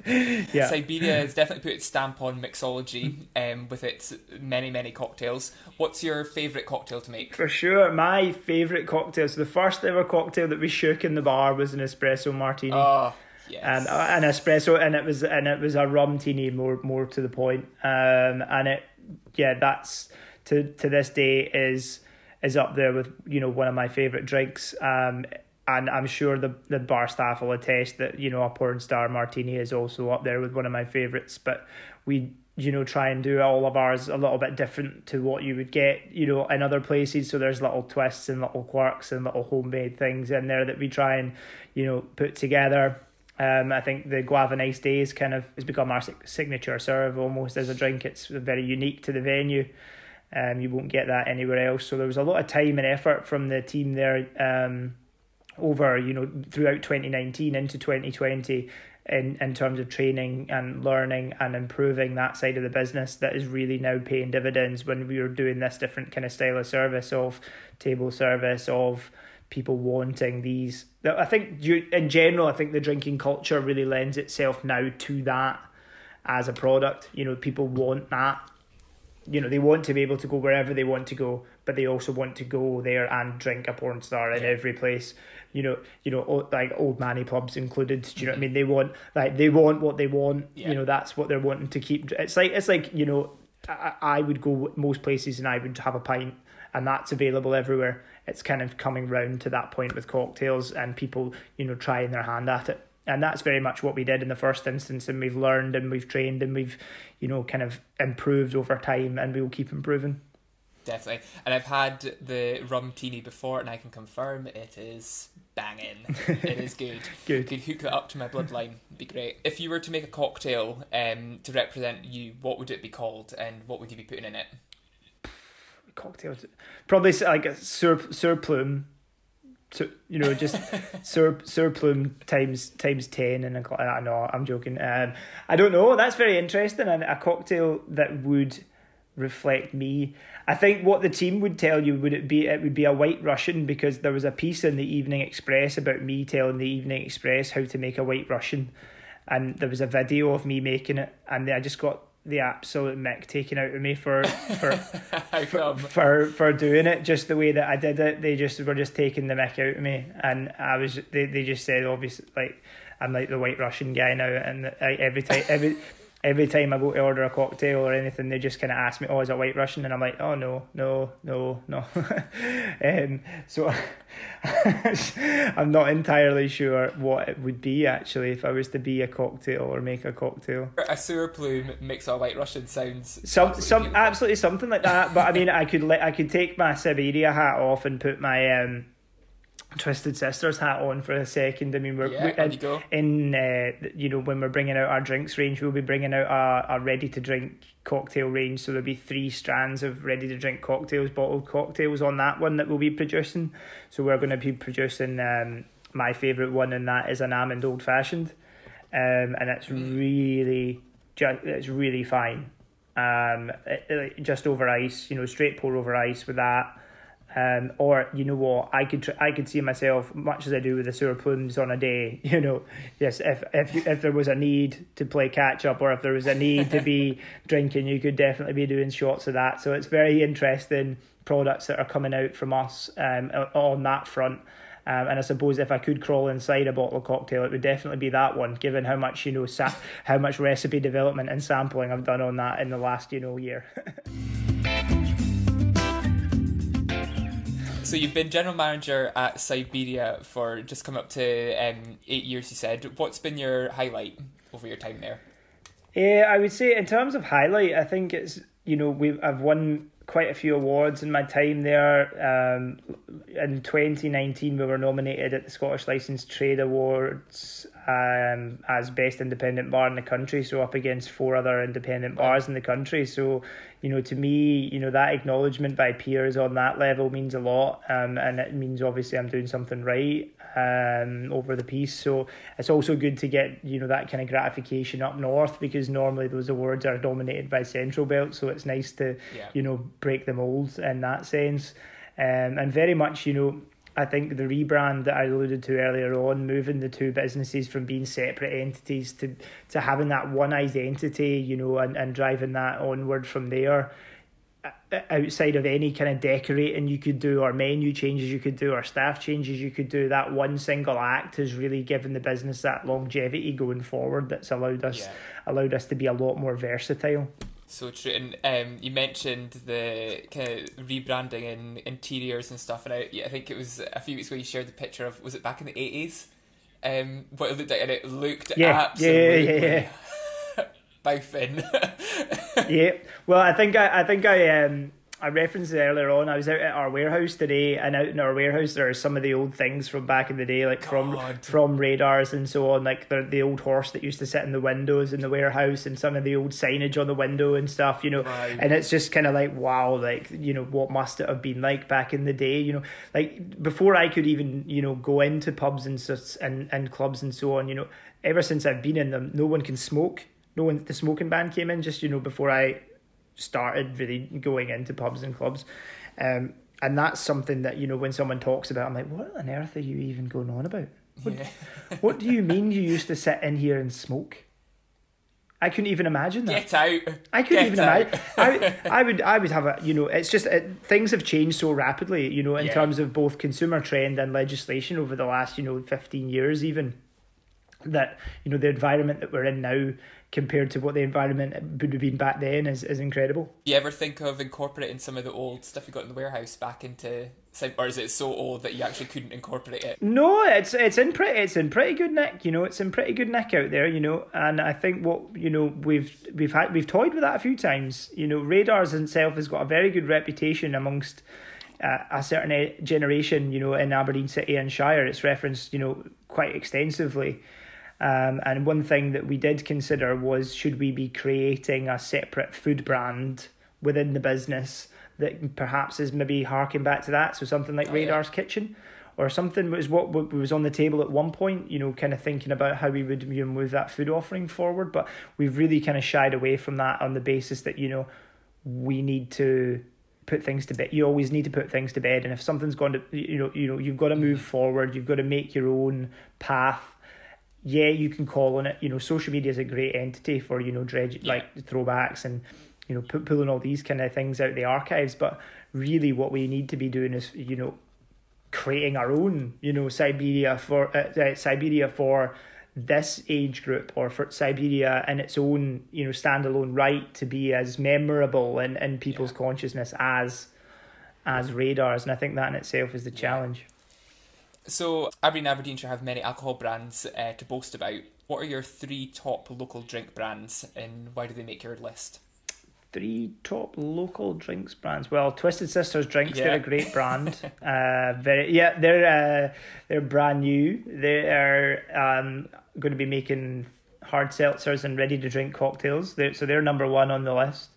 comes. yeah. Siberia has definitely put its stamp on mixology um, with its many, many cocktails. What's your favourite cocktail to make? For sure, my favourite cocktail. So the first ever cocktail that we shook in the bar was an espresso martini. Oh, And uh, an espresso, and it was and it was a rum teeny, more more to the point. Um, and it yeah, that's to to this day is is up there with you know one of my favorite drinks. Um, and I'm sure the the bar staff will attest that you know a porn star martini is also up there with one of my favorites. But we you know try and do all of ours a little bit different to what you would get you know in other places. So there's little twists and little quirks and little homemade things in there that we try and you know put together. Um, I think the Guava Nice Days kind of has become our signature serve almost as a drink. It's very unique to the venue. Um, you won't get that anywhere else. So there was a lot of time and effort from the team there um, over, you know, throughout 2019 into 2020 in, in terms of training and learning and improving that side of the business that is really now paying dividends when we were doing this different kind of style of service of table service, of people wanting these. I think in general, I think the drinking culture really lends itself now to that as a product. You know, people want that. You know, they want to be able to go wherever they want to go, but they also want to go there and drink a porn star in every place. You know, you know, like old manny pubs included. Do you know what I mean? They want like they want what they want. Yeah. You know, that's what they're wanting to keep. It's like it's like you know, I, I would go most places and I would have a pint, and that's available everywhere it's kind of coming round to that point with cocktails and people, you know, trying their hand at it. And that's very much what we did in the first instance, and we've learned and we've trained and we've, you know, kind of improved over time, and we will keep improving. Definitely, and I've had the rum teeny before, and I can confirm it is banging. it is good. good. Could hook that up to my bloodline. It'd Be great. If you were to make a cocktail um, to represent you, what would it be called, and what would you be putting in it? Cocktails. Probably like a sur surplum. So you know, just sur surplum times times ten, and I know I'm joking. Um, I don't know. That's very interesting, and a cocktail that would reflect me. I think what the team would tell you would it be it would be a white Russian because there was a piece in the Evening Express about me telling the Evening Express how to make a white Russian, and there was a video of me making it, and I just got the absolute mick taken out of me for for, for, for for doing it just the way that I did it. They just were just taking the mick out of me, and I was they, they just said obviously like I'm like the white Russian guy now, and I, every time every every time I go to order a cocktail or anything, they just kind of ask me, "Oh, is it White Russian?" And I'm like, "Oh no, no, no, no." um, so I'm not entirely sure what it would be actually if I was to be a cocktail or make a cocktail. A sewer plume makes a White Russian sounds some some beautiful. absolutely something like that. But I mean, I could let I could take my Siberia hat off and put my um Twisted Sisters hat on for a second. I mean, we're, yeah, we, in, in uh, you know when we're bringing out our drinks range, we'll be bringing out a, a ready to drink cocktail range. So there'll be three strands of ready to drink cocktails, bottled cocktails on that one that we'll be producing. So we're going to be producing um, my favorite one, and that is an almond old fashioned, um, and it's mm. really just it's really fine. Um, it, it, just over ice, you know, straight pour over ice with that um, or you know what, I could tr- I could see myself much as I do with the sewer plumes on a day. You know, yes, if if if there was a need to play catch up, or if there was a need to be drinking, you could definitely be doing shots of that. So it's very interesting products that are coming out from us um, on that front. Um, and I suppose if I could crawl inside a bottle of cocktail, it would definitely be that one. Given how much you know, sa- how much recipe development and sampling I've done on that in the last you know year. So you've been general manager at Siberia for just come up to um, eight years. You said. What's been your highlight over your time there? Yeah, I would say in terms of highlight, I think it's you know we I've won quite a few awards in my time there. Um, in 2019, we were nominated at the Scottish Licensed Trade Awards um, as best independent bar in the country, so up against four other independent bars in the country. So, you know, to me, you know, that acknowledgement by peers on that level means a lot, um, and it means obviously I'm doing something right um, over the piece. So it's also good to get you know that kind of gratification up north because normally those awards are dominated by Central Belt. So it's nice to yeah. you know break the mold in that sense, um, and very much you know I think the rebrand that I alluded to earlier on, moving the two businesses from being separate entities to to having that one identity, you know, and, and driving that onward from there, outside of any kind of decorating you could do or menu changes you could do or staff changes you could do, that one single act has really given the business that longevity going forward that's allowed us yeah. allowed us to be a lot more versatile. So true, and um, you mentioned the kind of rebranding and interiors and stuff, and I, I think it was a few weeks ago you shared the picture of was it back in the eighties, um, what it looked like, and it looked yeah, absolutely yeah, yeah, yeah. boufing. yeah, well, I think I, I think I um I referenced it earlier on. I was out at our warehouse today, and out in our warehouse there are some of the old things from back in the day, like from God. from radars and so on, like the the old horse that used to sit in the windows in the warehouse, and some of the old signage on the window and stuff, you know. Right. And it's just kind of like wow, like you know what must it have been like back in the day, you know, like before I could even you know go into pubs and and and clubs and so on, you know. Ever since I've been in them, no one can smoke. No one, the smoking ban came in just you know before I started really going into pubs and clubs. Um, and that's something that, you know, when someone talks about, I'm like, what on earth are you even going on about? What, yeah. what do you mean you used to sit in here and smoke? I couldn't even imagine that. Get out. I couldn't Get even out. imagine. I, I would, I would have a, you know, it's just it, things have changed so rapidly, you know, in yeah. terms of both consumer trend and legislation over the last, you know, fifteen years, even that you know the environment that we're in now compared to what the environment would have been back then is, is incredible. You ever think of incorporating some of the old stuff you got in the warehouse back into or is it so old that you actually couldn't incorporate it? No, it's it's in pretty it's in pretty good nick, you know, it's in pretty good nick out there, you know, and I think what you know we've we've had we've toyed with that a few times. You know, Radars itself has got a very good reputation amongst uh, a certain generation, you know, in Aberdeen City and Shire. It's referenced, you know, quite extensively. Um, and one thing that we did consider was should we be creating a separate food brand within the business that perhaps is maybe harking back to that. So something like oh, Radar's yeah. Kitchen or something was what was on the table at one point, you know, kind of thinking about how we would you know, move that food offering forward. But we've really kind of shied away from that on the basis that, you know, we need to put things to bed. You always need to put things to bed. And if something's gone to, you know, you know, you've got to move forward. You've got to make your own path yeah, you can call on it. You know, social media is a great entity for you know dredge yeah. like throwbacks and you know p- pulling all these kind of things out of the archives. But really, what we need to be doing is you know creating our own you know Siberia for uh, uh, Siberia for this age group or for Siberia in its own you know standalone right to be as memorable in, in people's yeah. consciousness as as radars, and I think that in itself is the challenge. So Aberdeen Aberdeenshire have many alcohol brands uh, to boast about. What are your three top local drink brands, and why do they make your list? Three top local drinks brands. Well, Twisted Sisters drinks. Yeah. They're a great brand. uh, very yeah. They're uh, they're brand new. They are um, going to be making hard seltzers and ready to drink cocktails. They're, so they're number one on the list.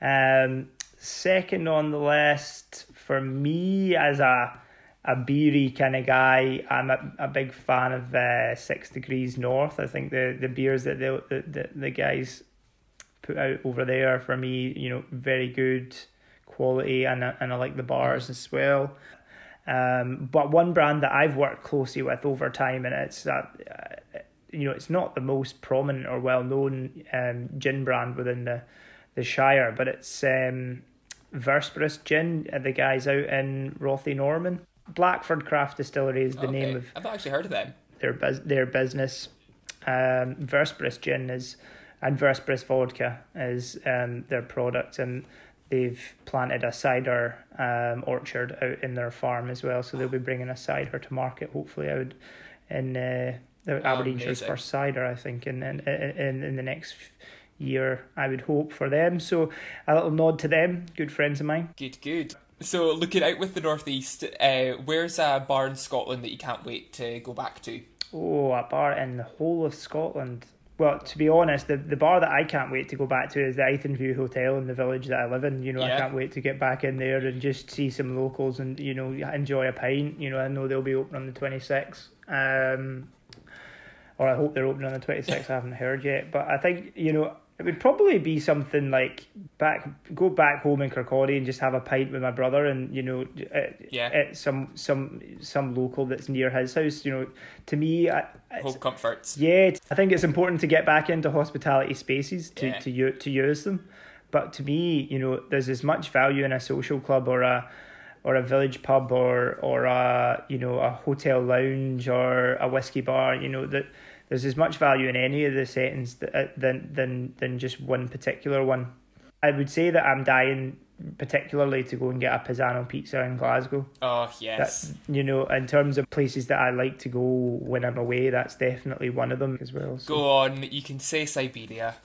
Um, second on the list for me as a a beery kind of guy. I'm a, a big fan of uh, Six Degrees North. I think the, the beers that the, the the guys put out over there for me, you know, very good quality, and I, and I like the bars as well. Um, but one brand that I've worked closely with over time, and it's that. Uh, you know, it's not the most prominent or well known um, gin brand within the the Shire, but it's um, Verspress Gin. Uh, the guys out in Rothienorman. Blackford Craft Distillery is the okay. name of. I've actually heard of them. Their bus- their business. Um, Gin is, and Verspress Vodka is um, their product, and they've planted a cider um, orchard out in their farm as well. So they'll be bringing a cider to market, hopefully out in uh, the Aberdeenshire's first cider, I think, in in in, in the next year, I would hope for them. So a little nod to them, good friends of mine. Good, good. So, looking out with the Northeast, uh, where's a bar in Scotland that you can't wait to go back to? Oh, a bar in the whole of Scotland. Well, to be honest, the, the bar that I can't wait to go back to is the View Hotel in the village that I live in. You know, yeah. I can't wait to get back in there and just see some locals and, you know, enjoy a pint. You know, I know they'll be open on the 26th. Um, or I hope they're open on the 26th. I haven't heard yet. But I think, you know, it would probably be something like back go back home in Kirkcaldy and just have a pint with my brother and you know at, yeah. at some some some local that's near his house you know. To me I, home comforts. Yeah I think it's important to get back into hospitality spaces to yeah. to to use them. But to me you know there's as much value in a social club or a or a village pub or or a you know a hotel lounge or a whiskey bar you know that there's as much value in any of the settings that, uh, than than than just one particular one. I would say that I'm dying particularly to go and get a Paesano pizza in Glasgow. Oh yes. That, you know, in terms of places that I like to go when I'm away, that's definitely one of them as well. So. Go on, you can say Siberia.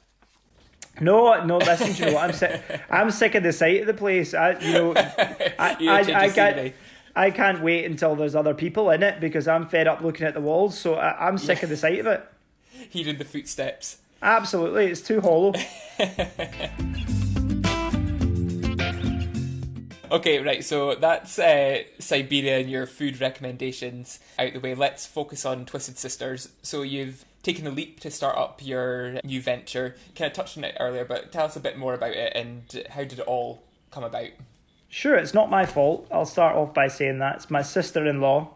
No, no. Listen, you know what? I'm sick. I'm sick of the sight of the place. I, you know, I, I, I, I got. I can't wait until there's other people in it because I'm fed up looking at the walls. So I, am sick yeah. of the sight of it. Hearing the footsteps. Absolutely, it's too hollow. okay, right. So that's uh, Siberia and your food recommendations out the way. Let's focus on Twisted Sisters. So you've taken the leap to start up your new venture. Kind of touched on it earlier, but tell us a bit more about it and how did it all come about? Sure, it's not my fault. I'll start off by saying that it's my sister-in-law.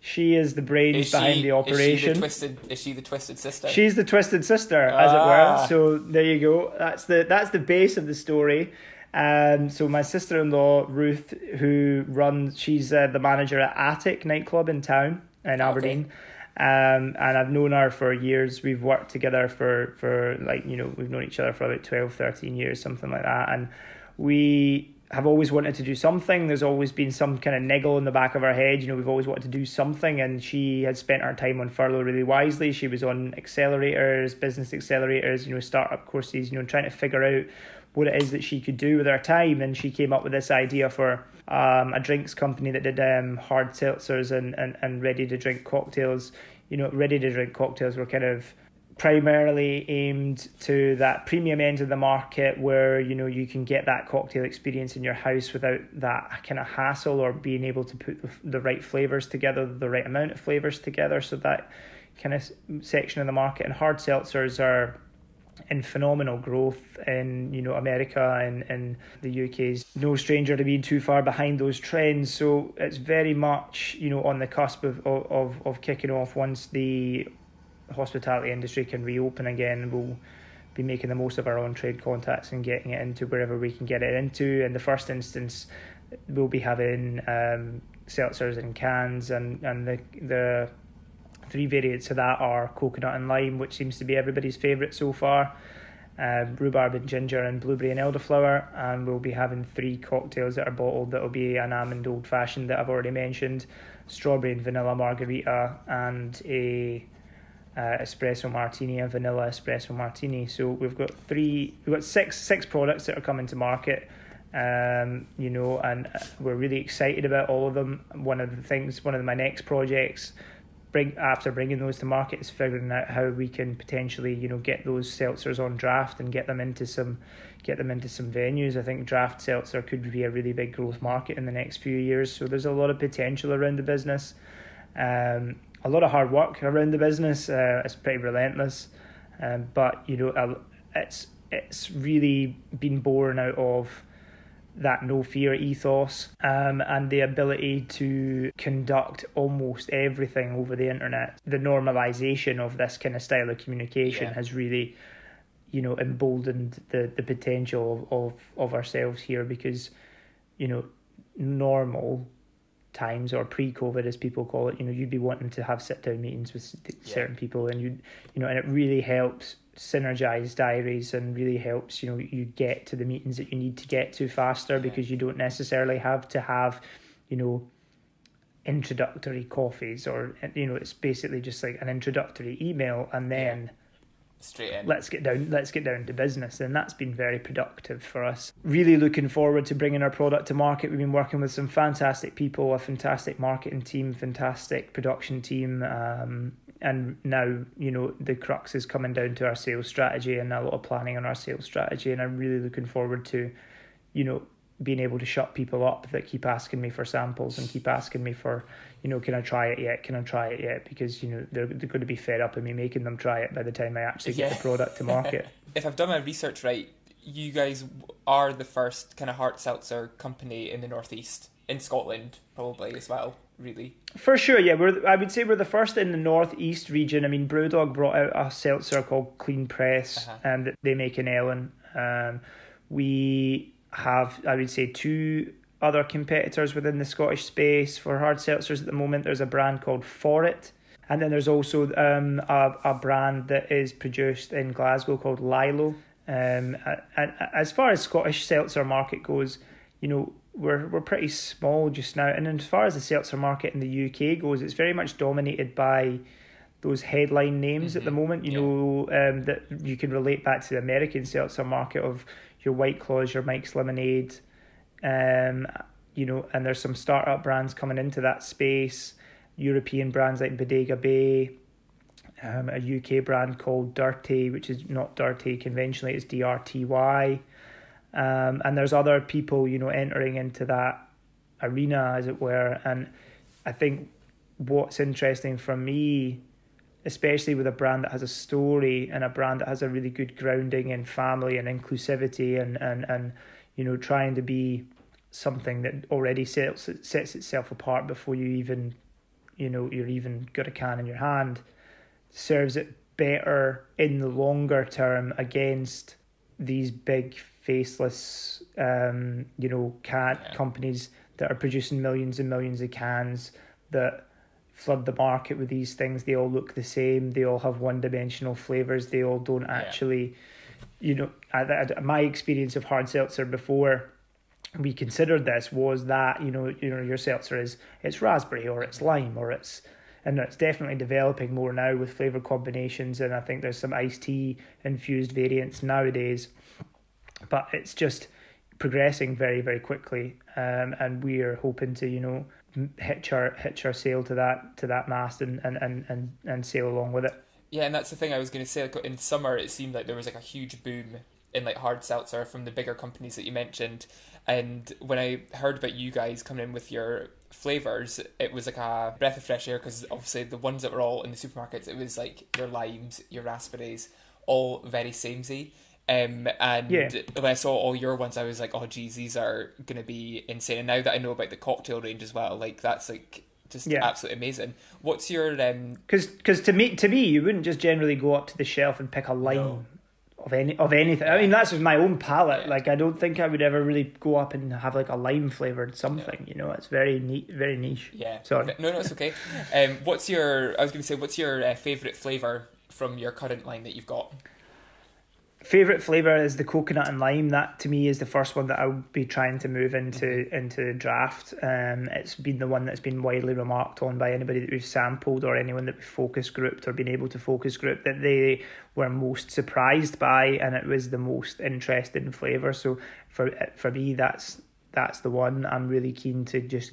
She is the brains is behind the operation. Is she the twisted? Is she the twisted sister? She's the twisted sister, ah. as it were. Ah. So there you go. That's the that's the base of the story. Um, so my sister-in-law Ruth, who runs, she's uh, the manager at Attic nightclub in town in Aberdeen. Okay. Um, and I've known her for years. We've worked together for, for like, you know, we've known each other for about 12, 13 years, something like that. And we have always wanted to do something. There's always been some kind of niggle in the back of our head. You know, we've always wanted to do something, and she had spent her time on furlough really wisely. She was on accelerators, business accelerators, you know, startup courses, you know, trying to figure out what it is that she could do with her time. And she came up with this idea for um, a drinks company that did um, hard seltzers and, and, and ready to drink cocktails. You know, ready to drink cocktails were kind of primarily aimed to that premium end of the market where you know you can get that cocktail experience in your house without that kind of hassle or being able to put the, right flavors together the right amount of flavors together. So that kind of section of the market and hard seltzers are in phenomenal growth in you know America and, and the UK is no stranger to being too far behind those trends. So it's very much you know on the cusp of, of, of kicking off once the hospitality industry can reopen again, we'll be making the most of our own trade contacts and getting it into wherever we can get it into. In the first instance, we'll be having um, seltzers in cans, and, and the the three variants of that are coconut and lime, which seems to be everybody's favourite so far. Um, rhubarb and ginger and blueberry and elderflower, and we'll be having three cocktails that are bottled. That'll be an almond old fashioned that I've already mentioned, strawberry and vanilla margarita, and a uh, espresso martini, and vanilla espresso martini. So we've got three, we've got six six products that are coming to market. Um, you know, and we're really excited about all of them. One of the things, one of my next projects bring after bringing those to market is figuring out how we can potentially you know get those seltzers on draft and get them into some get them into some venues. I think draft seltzer could be a really big growth market in the next few years. So there's a lot of potential around the business. Um, a lot of hard work around the business. Uh, it's pretty relentless, um, but you know it's it's really been born out of that no fear ethos um, and the ability to conduct almost everything over the internet. The normalization of this kind of style of communication yeah. has really, you know, emboldened the, the potential of, of, of ourselves here because, you know, normal times or pre-COVID as people call it, you know, you'd be wanting to have sit down meetings with yeah. certain people and you you know, and it really helps synergize diaries and really helps you know you get to the meetings that you need to get to faster because you don't necessarily have to have you know introductory coffees or you know it's basically just like an introductory email and then yeah. Straight in. Let's get down let's get down to business. And that's been very productive for us. Really looking forward to bringing our product to market. We've been working with some fantastic people a fantastic marketing team fantastic production team. Um, and now you know the crux is coming down to our sales strategy and a lot of planning on our sales strategy. And i'm really looking forward to you know being able to shut people up that keep asking me for samples and keep asking me for you know can i try it yet can i try it yet because you know they're, they're going to be fed up of me making them try it by the time i actually get the product to market if i've done my research right you guys are the first kind of hard seltzer company in the northeast in scotland probably as well really. For sure, yeah. We're I would say we're the first in the northeast region. I mean, Brewdog brought out a seltzer called Clean Press, uh-huh. um, that they make in Ellon. Um, we have, I would say, two other competitors within the Scottish space for hard seltzers at the moment. There's a brand called For It. And then there's also um, a, a brand that is produced in Glasgow called Lilo. Um, and as far as Scottish seltzer market goes, you know, we're we're pretty small just now. And as far as the seltzer market in the UK goes, it's very much dominated by those headline names mm-hmm. at the mm-hmm. moment. You yeah. know um, that you can relate back to the American seltzer market of your White Claws, your Mike's Lemonade, um, you know, and there's some startup brands coming into that space. European brands like Bodega Bay, um, a UK brand called Dirty, which is not Dirty conventionally, it's D R T Y. Um, and there's other people, you know, entering into that arena, as it were. And I think what's interesting for me, especially with a brand that has a story and a brand that has a really good grounding in family and inclusivity and, and, and you know, trying to be something that already sets, sets itself apart before you even, you know, you're even got a can in your hand, serves it better in the longer term against these big faceless, um, you know, cat yeah. companies that are producing millions and millions of cans that flood the market with these things. They all look the same. They all have one dimensional flavors. They all don't actually, yeah. you know, I, I, my experience of hard seltzer before we considered this was that you know you know your seltzer is it's raspberry or it's lime or it's and it's definitely developing more now with flavor combinations and I think there's some iced tea infused variants nowadays but it's just progressing very very quickly um, and we're hoping to you know hitch our hitch our sail to that to that mast and and and and, and sail along with it. Yeah and that's the thing i was going to say like in summer it seemed like there was like a huge boom in like hard seltzer from the bigger companies that you mentioned. And when i heard about you guys coming in with your flavors it was like a breath of fresh air because obviously the ones that were all in the supermarkets it was like your limes your raspberries all very samey um, and yeah. when I saw all your ones, I was like, "Oh, geez, these are gonna be insane." And now that I know about the cocktail range as well, like that's like just yeah. absolutely amazing. What's your um? Because to me to me, you wouldn't just generally go up to the shelf and pick a lime. No. of any of anything. I mean, that's just my own palate. Yeah. Like, I don't think I would ever really go up and have like a lime flavored something. You know, it's very neat, very niche. Yeah. Sorry. No, no, it's okay. Um, what's your? I was going to say, what's your uh, favorite flavor from your current line that you've got? Favorite flavor is the coconut and lime. That to me is the first one that I'll be trying to move into into draft. Um, it's been the one that's been widely remarked on by anybody that we've sampled or anyone that we've focus grouped or been able to focus group that they were most surprised by, and it was the most interesting flavor. So for for me, that's that's the one. I'm really keen to just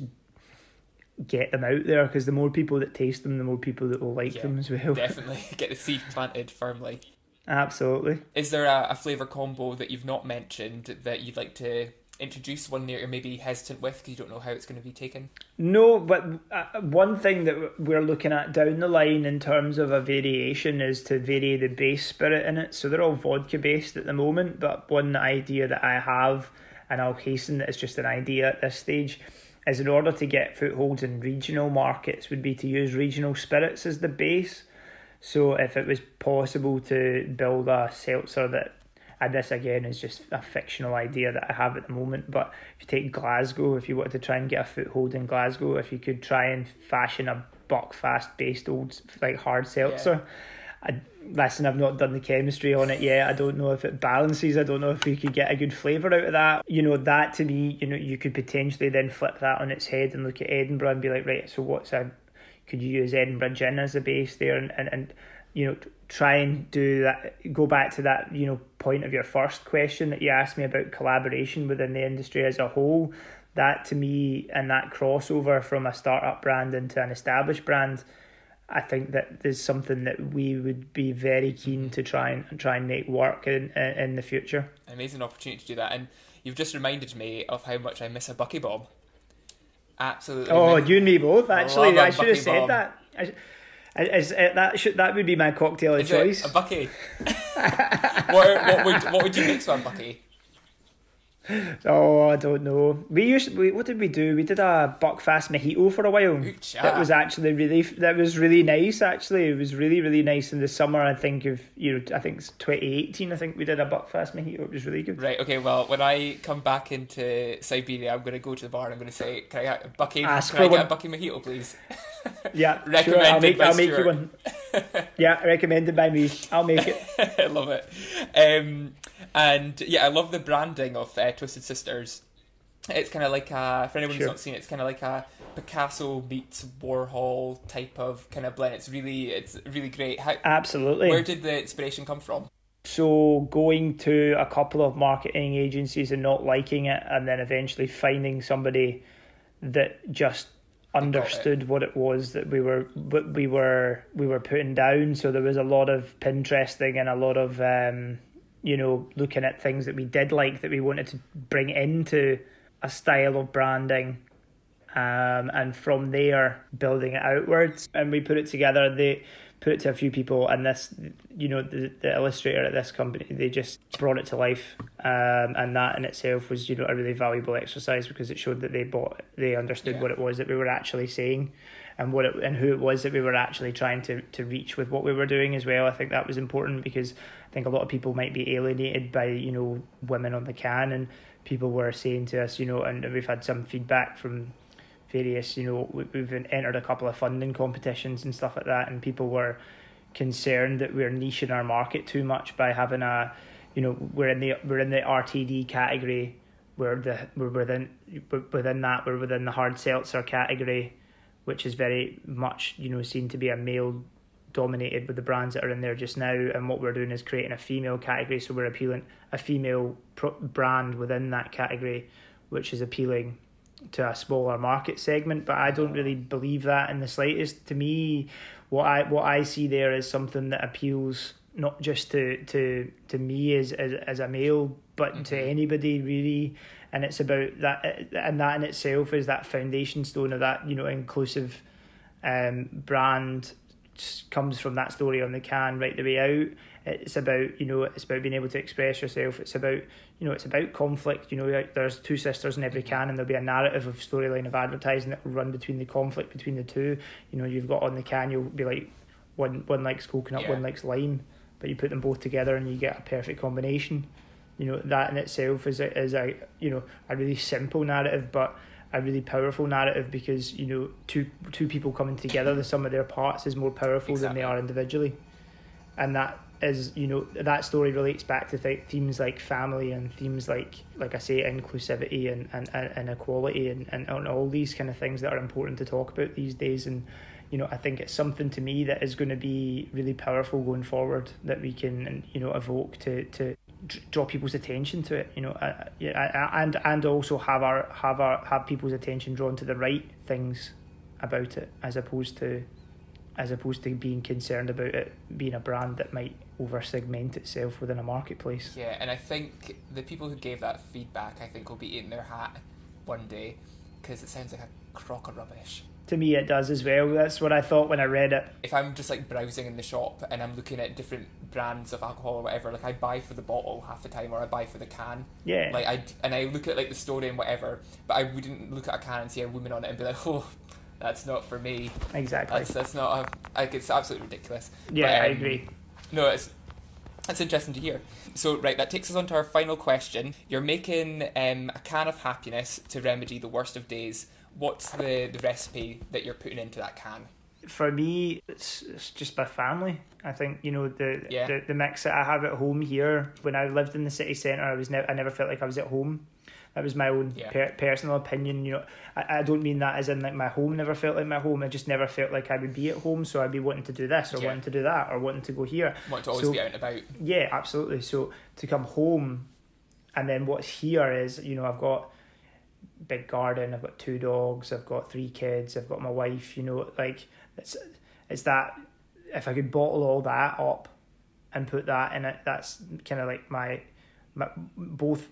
get them out there because the more people that taste them, the more people that will like Yeah, them as well. Definitely get the seed planted firmly. Absolutely. Is there a, a flavor combo that you've not mentioned that you'd like to introduce? One that you're maybe hesitant with because you don't know how it's going to be taken. No, but uh, one thing that we're looking at down the line in terms of a variation is to vary the base spirit in it. So they're all vodka based at the moment, but one idea that I have, and I'll hasten that it's just an idea at this stage, is in order to get footholds in regional markets, would be to use regional spirits as the base. So if it was possible to build a seltzer that and this again is just a fictional idea that I have at the moment. But if you take Glasgow, if you wanted to try and get a foothold in Glasgow, if you could try and fashion a Buckfast based old like hard seltzer. I, listen, I've not done the chemistry on it yet. I don't know if it balances. I don't know if we could get a good flavour out of that. You know, that to me, you know, you could potentially then flip that on its head and look at Edinburgh and be like, right, so what's a could you use Edinburgh gin as a base there and, and, and you know try and do that go back to that you know point of your first question that you asked me about collaboration within the industry as a whole that to me and that crossover from a startup brand into an established brand I think that there's something that we would be very keen to try and try and make work in in, the future. Amazing opportunity to do that, and you've just reminded me of how much I miss a bucky bomb. Absolutely. Oh, you and me both. Actually, I should have said Bomb. that. I, is, uh, that should that would be my cocktail of choice. a bucky? what, what would what would you mix a bucky? Oh, I don't know. We used we, what did we do? We did a Buckfast mojito for a while. Ooh-cha. That was actually really that was really nice. Actually, it was really really nice in the summer. I think of you know I think it's twenty eighteen. I think we did a Buckfast mojito. It was really good. Right. Okay. Well, when I come back into Siberia, I'm going to go to the bar and I'm going to say, "Can I get a bucky? Ask can I get one. a bucky mojito, please?" Yeah, sure. I'll Recommended make by I'll make you one. yeah, recommended by me. I'll make it. I love it. Um, and yeah, I love the branding of uh, Twisted Sisters. It's kind of like a, for anyone who's not seen it, it's kind of like a Picasso meets Warhol type of kind of blend. It's really, it's really great. How, Absolutely. where did the inspiration come from? So going to a couple of marketing agencies and not liking it, and then eventually finding somebody that just understood what it was that we were what we were we were putting down. So there was a lot of Pinteresting and a lot of um, you know looking at things that we did like that we wanted to bring into a style of branding um, and from there building it outwards. And we put it together. They put it to a few people, and this, you know, the, the illustrator at this company, they just brought it to life, um, and that in itself was, you know, a really valuable exercise because it showed that they bought, they understood Yeah. what it was that we were actually saying. And what it, and who it was that we were actually trying to, to reach with what we were doing as well. I think that was important because I think a lot of people might be alienated by you know women on the can, and people were saying to us, you know, and we've had some feedback from various, you know, we- we've entered a couple of funding competitions and stuff like that, and people were concerned that we're niching our market too much by having a, you know, we're in the we're in the RTD category, we're the we're within we're within that we're within the hard seltzer category, which is very much you know seen to be a male dominated with the brands that are in there just now and what we're doing is creating a female category so we're appealing a female pro- brand within that category which is appealing to a smaller market segment but I don't really believe that in the slightest. To me what I what I see there is something that appeals not just to to to me as as, as a male but to anybody really. And it's about that and that in itself is that foundation stone of that you know inclusive um, brand comes from that story on the can right the way out. It's about you know it's about being able to express yourself. It's about you know it's about conflict. You know like there's two sisters in every mm-hmm. can, and there'll be a narrative of storyline of advertising that will run between the conflict between the two. You know you've got on the can you'll be like one one likes coconut, Yeah. one likes lime. but you put them both together and you get a perfect combination. You know that in itself is a, is a you know a really simple narrative, but a really powerful narrative because you know two two people coming together, the sum of their parts is more powerful exactly. than they are individually, and that is you know that story relates back to th- themes like family and themes like like I say inclusivity and and, and equality and, and, and all these kind of things that are important to talk about these days and you know I think it's something to me that is going to be really powerful going forward that we can you know evoke to to draw people's attention to it you know uh, yeah, and and also have our have our have people's attention drawn to the right things about it as opposed to as opposed to being concerned about it being a brand that might over segment itself within a marketplace. Yeah, and I think the people who gave that feedback, I think, will be eating their hat one day because it sounds like a crock of rubbish. To me, it does as well. That's what I thought when I read it. If I'm just like browsing in the shop and I'm looking at different brands of alcohol or whatever, like I buy for the bottle half the time, or I buy for the can. Yeah. Like I and I look at like the story and whatever, but I wouldn't look at a can and see a woman on it and be like, oh, that's not for me. Exactly. That's that's not a, like it's absolutely ridiculous. Yeah, but, um, I agree. No, it's that's interesting to hear. So, right, that takes us on to our final question. You're making um, a can of happiness to remedy the worst of days. What's the, the recipe that you're putting into that can? For me, it's, it's just my family. I think you know the, yeah. the the mix that I have at home here. When I lived in the city centre, I was ne- I never felt like I was at home. That was my own yeah. per- personal opinion. You know, I, I don't mean that as in like my home never felt like my home. I just never felt like I would be at home, so I'd be wanting to do this or yeah. wanting to do that or wanting to go here. Want to always so, be out and about. Yeah, absolutely. So to come home, and then what's here is you know I've got big garden. I've got two dogs. I've got three kids. I've got my wife. You know, like it's it's that if I could bottle all that up and put that in it, that's kind of like my, my both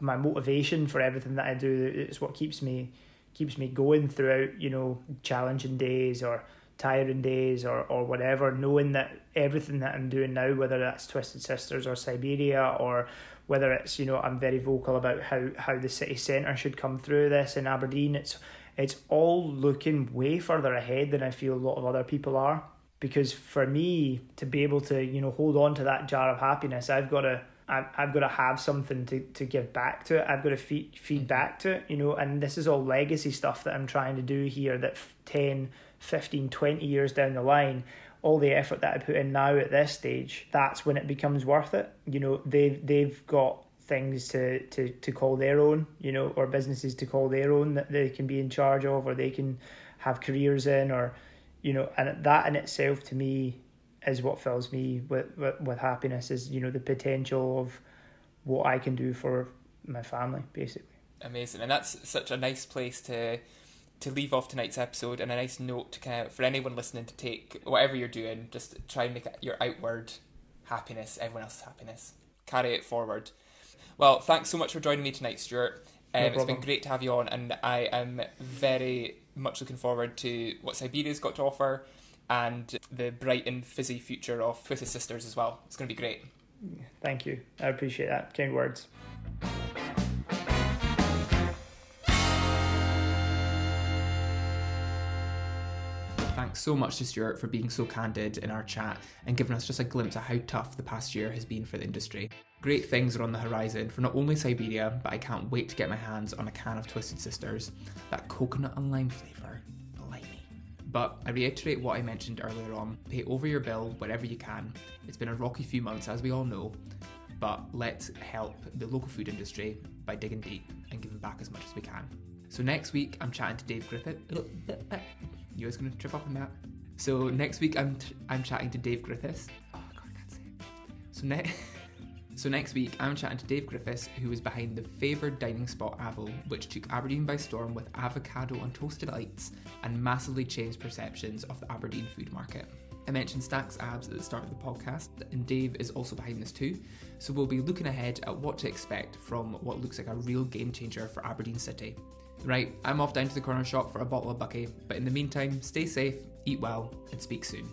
my motivation for everything that I do. It's what keeps me keeps me going throughout, you know, challenging days or tiring days or, or whatever, knowing that everything that I'm doing now, whether that's Twisted Sisters or Siberia or whether it's, you know, I'm very vocal about how, how the city centre should come through this in Aberdeen, it's it's all looking way further ahead than I feel a lot of other people are. Because for me to be able to, you know, hold on to that jar of happiness, I've got to I've, I've got to have something to, to give back to it. I've got to feed, feed mm-hmm. back to it, you know, and this is all legacy stuff that I'm trying to do here that 10, 15, 20 years down the line, all the effort that I put in now at this stage, that's when it becomes worth it. You know, they've, they've got things to, to, to call their own, you know, or businesses to call their own that they can be in charge of or they can have careers in or, you know, and that in itself to me is what fills me with, with, with happiness is you know the potential of what I can do for my family basically amazing and that's such a nice place to to leave off tonight's episode and a nice note to kind of for anyone listening to take whatever you're doing just try and make your outward happiness everyone else's happiness carry it forward well thanks so much for joining me tonight Stuart um, no it's been great to have you on and I am very much looking forward to what Siberia's got to offer and the bright and fizzy future of Twisted Sisters as well. It's going to be great. Thank you. I appreciate that. Kind words. Thanks so much to Stuart for being so candid in our chat and giving us just a glimpse of how tough the past year has been for the industry. Great things are on the horizon for not only Siberia, but I can't wait to get my hands on a can of Twisted Sisters. That coconut and lime flavour but I reiterate what I mentioned earlier on pay over your bill wherever you can. It's been a rocky few months, as we all know, but let's help the local food industry by digging deep and giving back as much as we can. So next week, I'm chatting to Dave Griffith. You guys gonna trip up on that? So next week, I'm t- I'm chatting to Dave Griffiths. Oh God, I can't say it. So next. So next week, I'm chatting to Dave Griffiths, who was behind the favoured dining spot Avo, which took Aberdeen by storm with avocado on toasted lights and massively changed perceptions of the Aberdeen food market. I mentioned Stacks Abs at the start of the podcast, and Dave is also behind this too. So we'll be looking ahead at what to expect from what looks like a real game changer for Aberdeen City. Right, I'm off down to the corner shop for a bottle of Bucky, but in the meantime, stay safe, eat well, and speak soon.